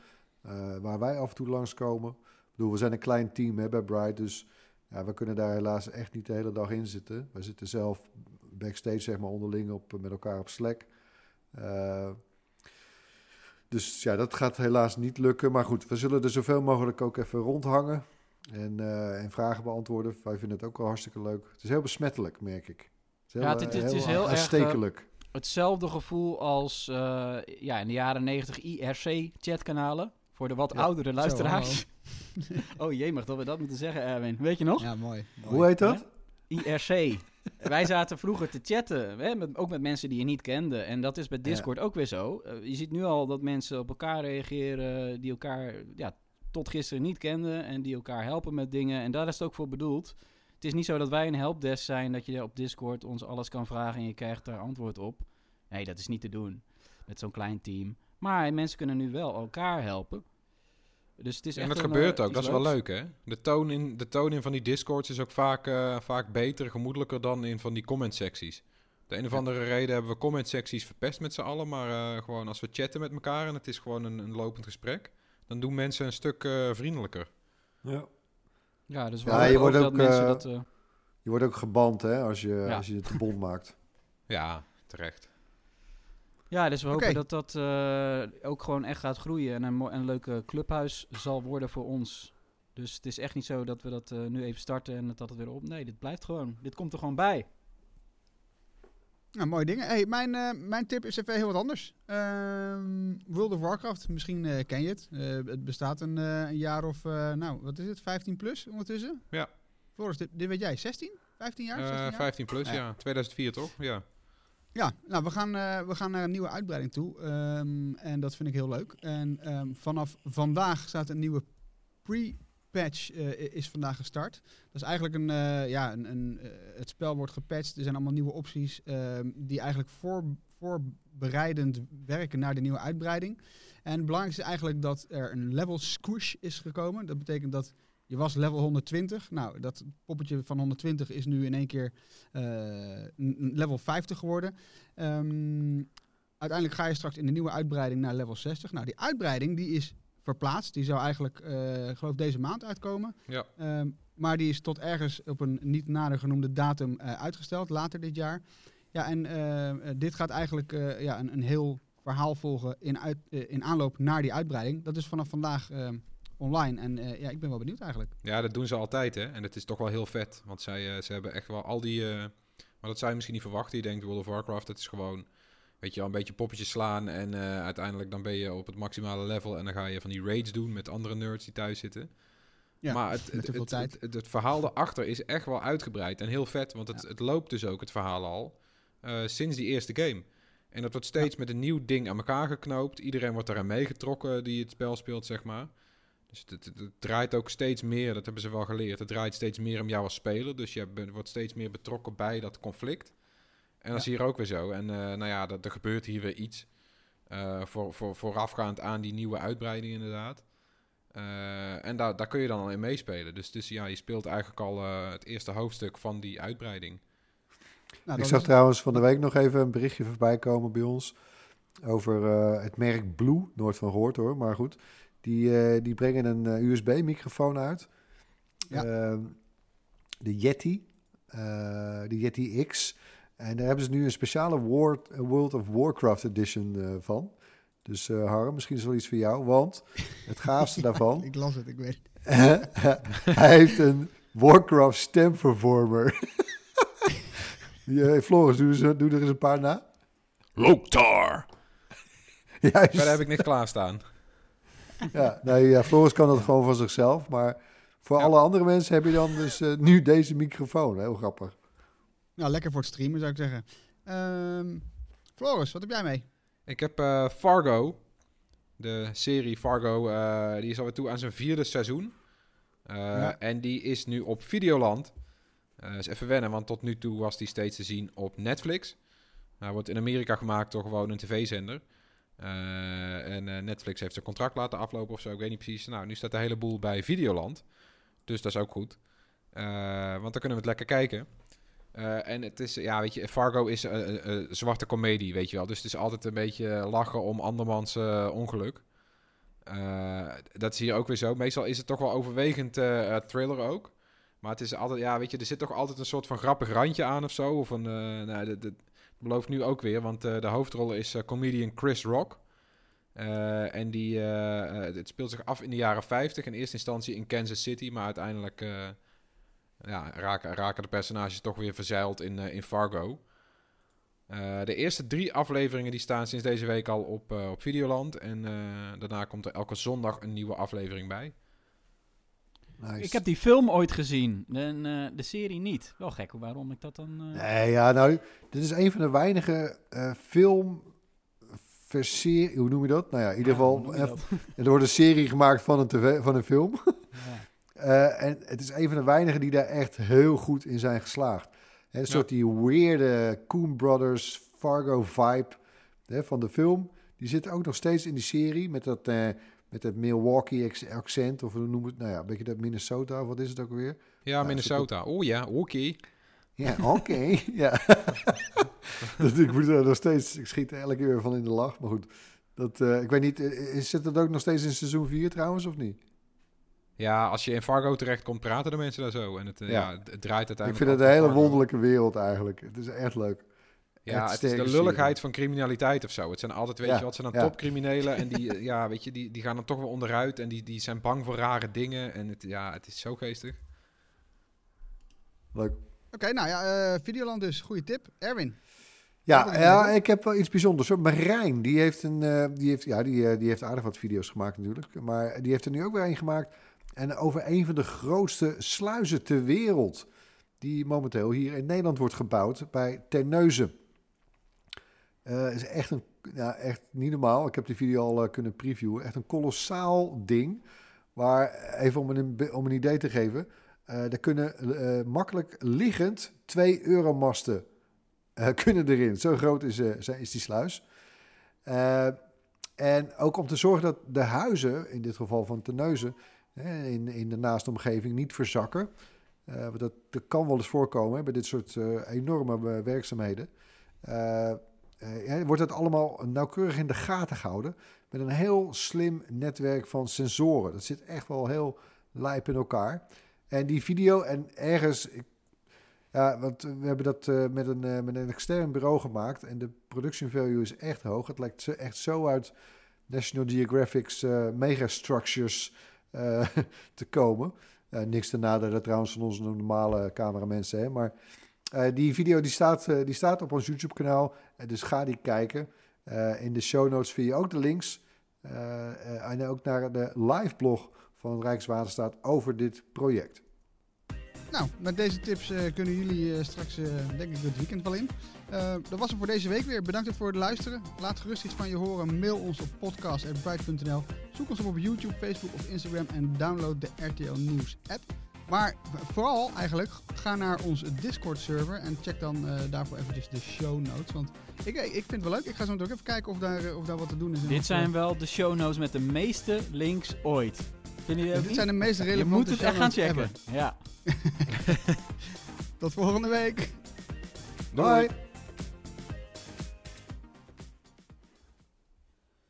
Speaker 4: waar wij af en toe langskomen. Ik bedoel, we zijn een klein team hè, bij Bright, dus ja, we kunnen daar helaas echt niet de hele dag in zitten. We zitten zelf backstage zeg maar onderling op, met elkaar op Slack. Dus ja, dat gaat helaas niet lukken. Maar goed, we zullen er zoveel mogelijk ook even rondhangen. En, eh, en vragen beantwoorden. Wij vinden het ook wel hartstikke leuk. Het is heel besmettelijk, merk ik. Het is heel,
Speaker 5: Ja, het- het- het is heel erg,
Speaker 4: aanstekelijk.
Speaker 5: Hetzelfde gevoel als eh, ja, in de jaren 90 IRC-chatkanalen. Voor de wat
Speaker 4: Ja.
Speaker 5: oudere luisteraars. *laughs* oh jee, mag dat we dat moeten zeggen, Erwin? Weet je nog?
Speaker 1: Ja, mooi.
Speaker 4: Hoe heet dat?
Speaker 5: IRC. *laughs* Wij zaten vroeger te chatten, hè, met, ook met mensen die je niet kende. En dat is bij Discord ook weer zo. Eh, je ziet nu al dat mensen op elkaar reageren die elkaar ja, tot gisteren niet kenden en die elkaar helpen met dingen. En daar is het ook voor bedoeld. Het is niet zo dat wij een helpdesk zijn, dat je op Discord ons alles kan vragen en je krijgt daar antwoord op. Nee, dat is niet te doen met zo'n klein team. Maar mensen kunnen nu wel elkaar helpen. Dus het is
Speaker 2: En
Speaker 5: echt
Speaker 2: dat
Speaker 5: een,
Speaker 2: gebeurt
Speaker 5: eh,
Speaker 2: ook, dat is wel leuk hè. De toon in, de toon in van die discords is ook vaak, eh, vaak beter, gemoedelijker dan in van die comment secties. De een of
Speaker 1: Ja.
Speaker 2: andere reden hebben we comment secties verpest met z'n allen, maar eh, gewoon als we chatten met elkaar en het is gewoon een, een lopend gesprek, dan doen mensen een stuk eh, vriendelijker.
Speaker 4: Ja.
Speaker 5: Ja, dus
Speaker 4: Ja, je wordt
Speaker 5: ook
Speaker 4: ook,
Speaker 5: dat mensen dat...
Speaker 4: Je wordt ook geband hè, als je,
Speaker 5: Ja.
Speaker 4: als je het te bond maakt.
Speaker 2: Ja, terecht.
Speaker 5: Ja, dus we hopen dat dat eh, ook gewoon echt gaat groeien en een, een leuke clubhuis zal worden voor ons. Dus het is echt niet zo dat we dat eh, nu even starten en dat het weer op. Nee, dit blijft gewoon. Dit komt er gewoon bij.
Speaker 1: Nou, mooie dingen. Hey, mijn, eh, mijn tip is even heel wat anders. Ehm, World of Warcraft, misschien eh, ken je het. Eh, het bestaat een, eh, een jaar of, eh, nou, wat is het, 15 plus ondertussen?
Speaker 2: Ja.
Speaker 1: Floris, dit, dit weet jij, 16? 15 jaar? 16
Speaker 2: Eh,
Speaker 1: jaar?
Speaker 2: 15 plus,
Speaker 1: Ja.
Speaker 2: ja. 2004 toch? Ja.
Speaker 1: Ja, nou, we gaan, eh, we gaan naar een nieuwe uitbreiding toe. ehm, en dat vind ik heel leuk. En ehm, vanaf vandaag staat een nieuwe pre-patch eh, is vandaag gestart. Dat is eigenlijk een, eh, ja, een, een, het spel wordt gepatcht. Er zijn allemaal nieuwe opties ehm, die eigenlijk voor, voorbereidend werken naar de nieuwe uitbreiding. En het belangrijkste is eigenlijk dat er een level squish is gekomen. Dat betekent dat je was level 120. Nou, dat poppetje van 120 is nu in één keer eh, level 50 geworden. Ehm, uiteindelijk ga je straks in de nieuwe uitbreiding naar level 60. Nou, die uitbreiding die is verplaatst. Die zou eigenlijk, eh geloof deze maand uitkomen.
Speaker 2: Ja.
Speaker 1: Ehm, maar die is tot ergens op een niet nader genoemde datum eh, uitgesteld, later dit jaar. Ja, en dit gaat eigenlijk ja, een, een heel verhaal volgen in, uit, in aanloop naar die uitbreiding. Dat is vanaf vandaag eh, online. En eh, ja, ik ben wel benieuwd eigenlijk.
Speaker 2: Ja, dat doen ze altijd, hè. En dat is toch wel heel vet. Want zij, eh, ze hebben echt wel al die... eh, maar dat zou je misschien niet verwachten. Je denkt World of Warcraft, het is gewoon... Weet je wel, een beetje poppetjes slaan. En uiteindelijk dan ben je op het maximale level. En dan ga je van die raids doen met andere nerds die thuis zitten.
Speaker 1: Ja,
Speaker 2: maar het,
Speaker 1: met
Speaker 2: het, het,
Speaker 1: tijd.
Speaker 2: het, het- het verhaal erachter is echt wel uitgebreid. En heel vet, want het,
Speaker 1: Ja.
Speaker 2: het loopt dus ook, het verhaal al. sinds die eerste game. En dat wordt steeds met een nieuw ding aan elkaar geknoopt. Iedereen wordt daaraan meegetrokken die het spel speelt, zeg maar. Dus het, het- het draait ook steeds meer, dat hebben ze wel geleerd. Het draait steeds meer om jou als speler. Dus je bent- wordt steeds meer betrokken bij dat conflict. En dat is hier ook weer zo. En eh, nou ja, dat, er gebeurt hier weer iets. eh, voor, voor, voorafgaand aan die nieuwe uitbreiding inderdaad. Eh, en daar, daar kun je dan al in meespelen. Dus, dus ja, je speelt eigenlijk al eh, het eerste hoofdstuk van die uitbreiding.
Speaker 1: Nou,
Speaker 4: ik zag
Speaker 1: is-
Speaker 4: trouwens van de week nog even een berichtje voorbij komen bij ons. Over eh, het merk Blue. Nooit van gehoord hoor, maar goed. Die, eh, die brengen een eh, USB-microfoon uit.
Speaker 1: Ja.
Speaker 4: Ehm, de Yeti. eh, de Yeti X. En daar hebben ze nu een speciale War- World of Warcraft edition eh, van. Dus eh Harm, misschien is wel iets voor jou. Want het gaafste *laughs* daarvan...
Speaker 1: Ik las het, ik weet. *laughs*
Speaker 4: hij heeft een Warcraft stem performer. *laughs* Die, eh, Floris, doe, eens- doe er eens een paar na.
Speaker 2: Loktar!
Speaker 4: Juist.
Speaker 2: Verder heb ik niks klaarstaan. *laughs*
Speaker 4: Ja, nee, ja, Floris kan dat gewoon van zichzelf. Maar voor
Speaker 2: Ja.
Speaker 4: alle andere mensen heb je dan dus eh, nu deze microfoon. Heel grappig.
Speaker 1: Nou, lekker voor het streamen zou ik zeggen. Ehm Floris, wat heb jij mee?
Speaker 2: Ik heb eh, Fargo. De serie Fargo, eh, die is alweer toe aan zijn vierde seizoen. Eh,
Speaker 1: Ja.
Speaker 2: En die is nu op Videoland. Eh is even wennen, want tot nu toe was die steeds te zien op Netflix. Hij wordt in Amerika gemaakt door gewoon een tv-zender. Eh, en eh, Netflix heeft zijn contract laten aflopen of zo, ik weet niet precies. Nou, nu staat de hele boel bij Videoland. Dus dat is ook goed. Eh, want dan kunnen we het lekker kijken. En het is, ja, weet je, Fargo is een zwarte komedie, weet je wel. Dus het is altijd een beetje lachen om andermans ongeluk. Dat is hier ook weer zo. Meestal is het toch wel overwegend thriller ook. Maar het is altijd, ja, weet je, er zit toch altijd een soort van grappig randje aan of zo. Of een, nou, belooft nu ook weer, want eh, de hoofdrol is eh, comedian Chris Rock. Eh, en die, het speelt zich af in de jaren 50. In eerste instantie in Kansas City, maar uiteindelijk ja, raken, raken de personages toch weer verzeild in, in Fargo. De eerste drie afleveringen die staan sinds deze week al op, op Videoland. En daarna komt er elke zondag een nieuwe aflevering bij.
Speaker 4: Nice.
Speaker 5: Ik heb die film ooit gezien, en, eh, de serie niet. Wel gek waarom ik dat dan... eh,
Speaker 4: Nee, ja, nou, dit is een van de weinige eh film... verserie- Hoe noem je dat? Nou ja, in ieder geval... *laughs* er wordt een serie gemaakt van een, tv, van een film.
Speaker 5: Ja. *laughs*
Speaker 4: En het is een van de weinigen die daar echt heel goed in zijn geslaagd. Hè, een soort die weirde Coen Brothers Fargo vibe van de film. Die zit ook nog steeds in die serie met dat, met dat Milwaukee ex- accent. Of hoe noem het? Nou ja, een beetje dat Minnesota. Of wat is het ook alweer?
Speaker 2: Ja, Minnesota. Oh ja, oké.
Speaker 4: Ja, oké. *laughs* ja. *laughs* dat, ik moet er nog steeds... Ik schiet er elke keer weer van in de lach. Maar goed. Dat, eh, ik weet niet, eh, is- zit het ook nog steeds in seizoen 4 trouwens, of niet?
Speaker 2: Ja, als je in Fargo terecht komt, praten de mensen daar zo. En het, eh,
Speaker 4: Ja.
Speaker 2: ja. het, draait uiteindelijk...
Speaker 4: Ik vind het een hele wonderlijke wereld eigenlijk. Het is echt leuk.
Speaker 2: Ja, het is de lulligheid van criminaliteit of zo. Het zijn altijd, weet
Speaker 4: Ja,
Speaker 2: je wat, ze dan
Speaker 4: ja.
Speaker 2: topcriminelen. En die, *laughs* eh, ja, weet je, die, die gaan dan toch wel onderuit. En die, die zijn bang voor rare dingen. En het, ja, het is zo geestig.
Speaker 4: Leuk.
Speaker 1: Oké, nou ja, eh, Videoland dus. Goede tip. Erwin.
Speaker 4: Ja, ja, ik heb wel iets bijzonders. hoor. Marijn, die heeft, een, eh, die, heeft, ja, die, die heeft aardig wat video's gemaakt natuurlijk. Maar die heeft er nu ook weer een gemaakt. En over een van de grootste sluizen ter wereld. Die momenteel hier in Nederland wordt gebouwd bij Terneuzen. Eh is echt, een, ja, echt niet normaal. Ik heb die video al eh, kunnen previewen. Echt een kolossaal ding. Waar, even om een, om een idee te geven. eh er kunnen makkelijk liggend twee euromasten *laughs* kunnen erin. Zo groot is, is die sluis. En ook om te zorgen dat de huizen, in dit geval van Terneuzen, hè, in, in de naaste omgeving niet verzakken. Dat, dat kan wel eens voorkomen bij dit soort enorme werkzaamheden. Eh, wordt het allemaal nauwkeurig in de gaten gehouden. Met een heel slim netwerk van sensoren. Dat zit echt wel heel lijp in elkaar. En die video, en ergens, ja, want we hebben dat eh, met, een, eh, met een extern bureau gemaakt. En de production value is echt hoog. Het lijkt echt zo uit National Geographic's eh, megastructures *laughs* te komen. Niks te nadelen trouwens van onze normale cameramensen. Hè? Maar die video die staat, die staat op ons YouTube kanaal. Eh, dus ga die kijken. Eh, in de show notes vind je ook de links. Eh, eh, en ook naar de live blog van Rijkswaterstaat over dit project.
Speaker 1: nou, met deze tips eh, kunnen jullie eh, straks, eh, denk ik, het weekend wel in. Eh, dat was het voor deze week weer. Bedankt voor het luisteren. Laat gerust iets van je horen. Mail ons op podcast.bright.nl. Zoek ons op op YouTube, Facebook of Instagram en download de RTL Nieuws app. Maar vooral eigenlijk, ga naar onze Discord server en check dan eh, daarvoor eventjes de show notes. Want ik, ik vind het wel leuk. Ik ga zo meteen even kijken of daar, eh, of daar wat te doen is.
Speaker 5: Dit
Speaker 1: wat,
Speaker 5: zijn
Speaker 1: eh,
Speaker 5: wel de show notes met de meeste links ooit. Vinden jullie ook
Speaker 1: dit
Speaker 5: niet?
Speaker 1: zijn de meest
Speaker 5: Je
Speaker 1: relevante
Speaker 5: moet het echt gaan checken.
Speaker 1: ever.
Speaker 5: Ja. *laughs*
Speaker 1: Tot volgende week.
Speaker 4: Bye.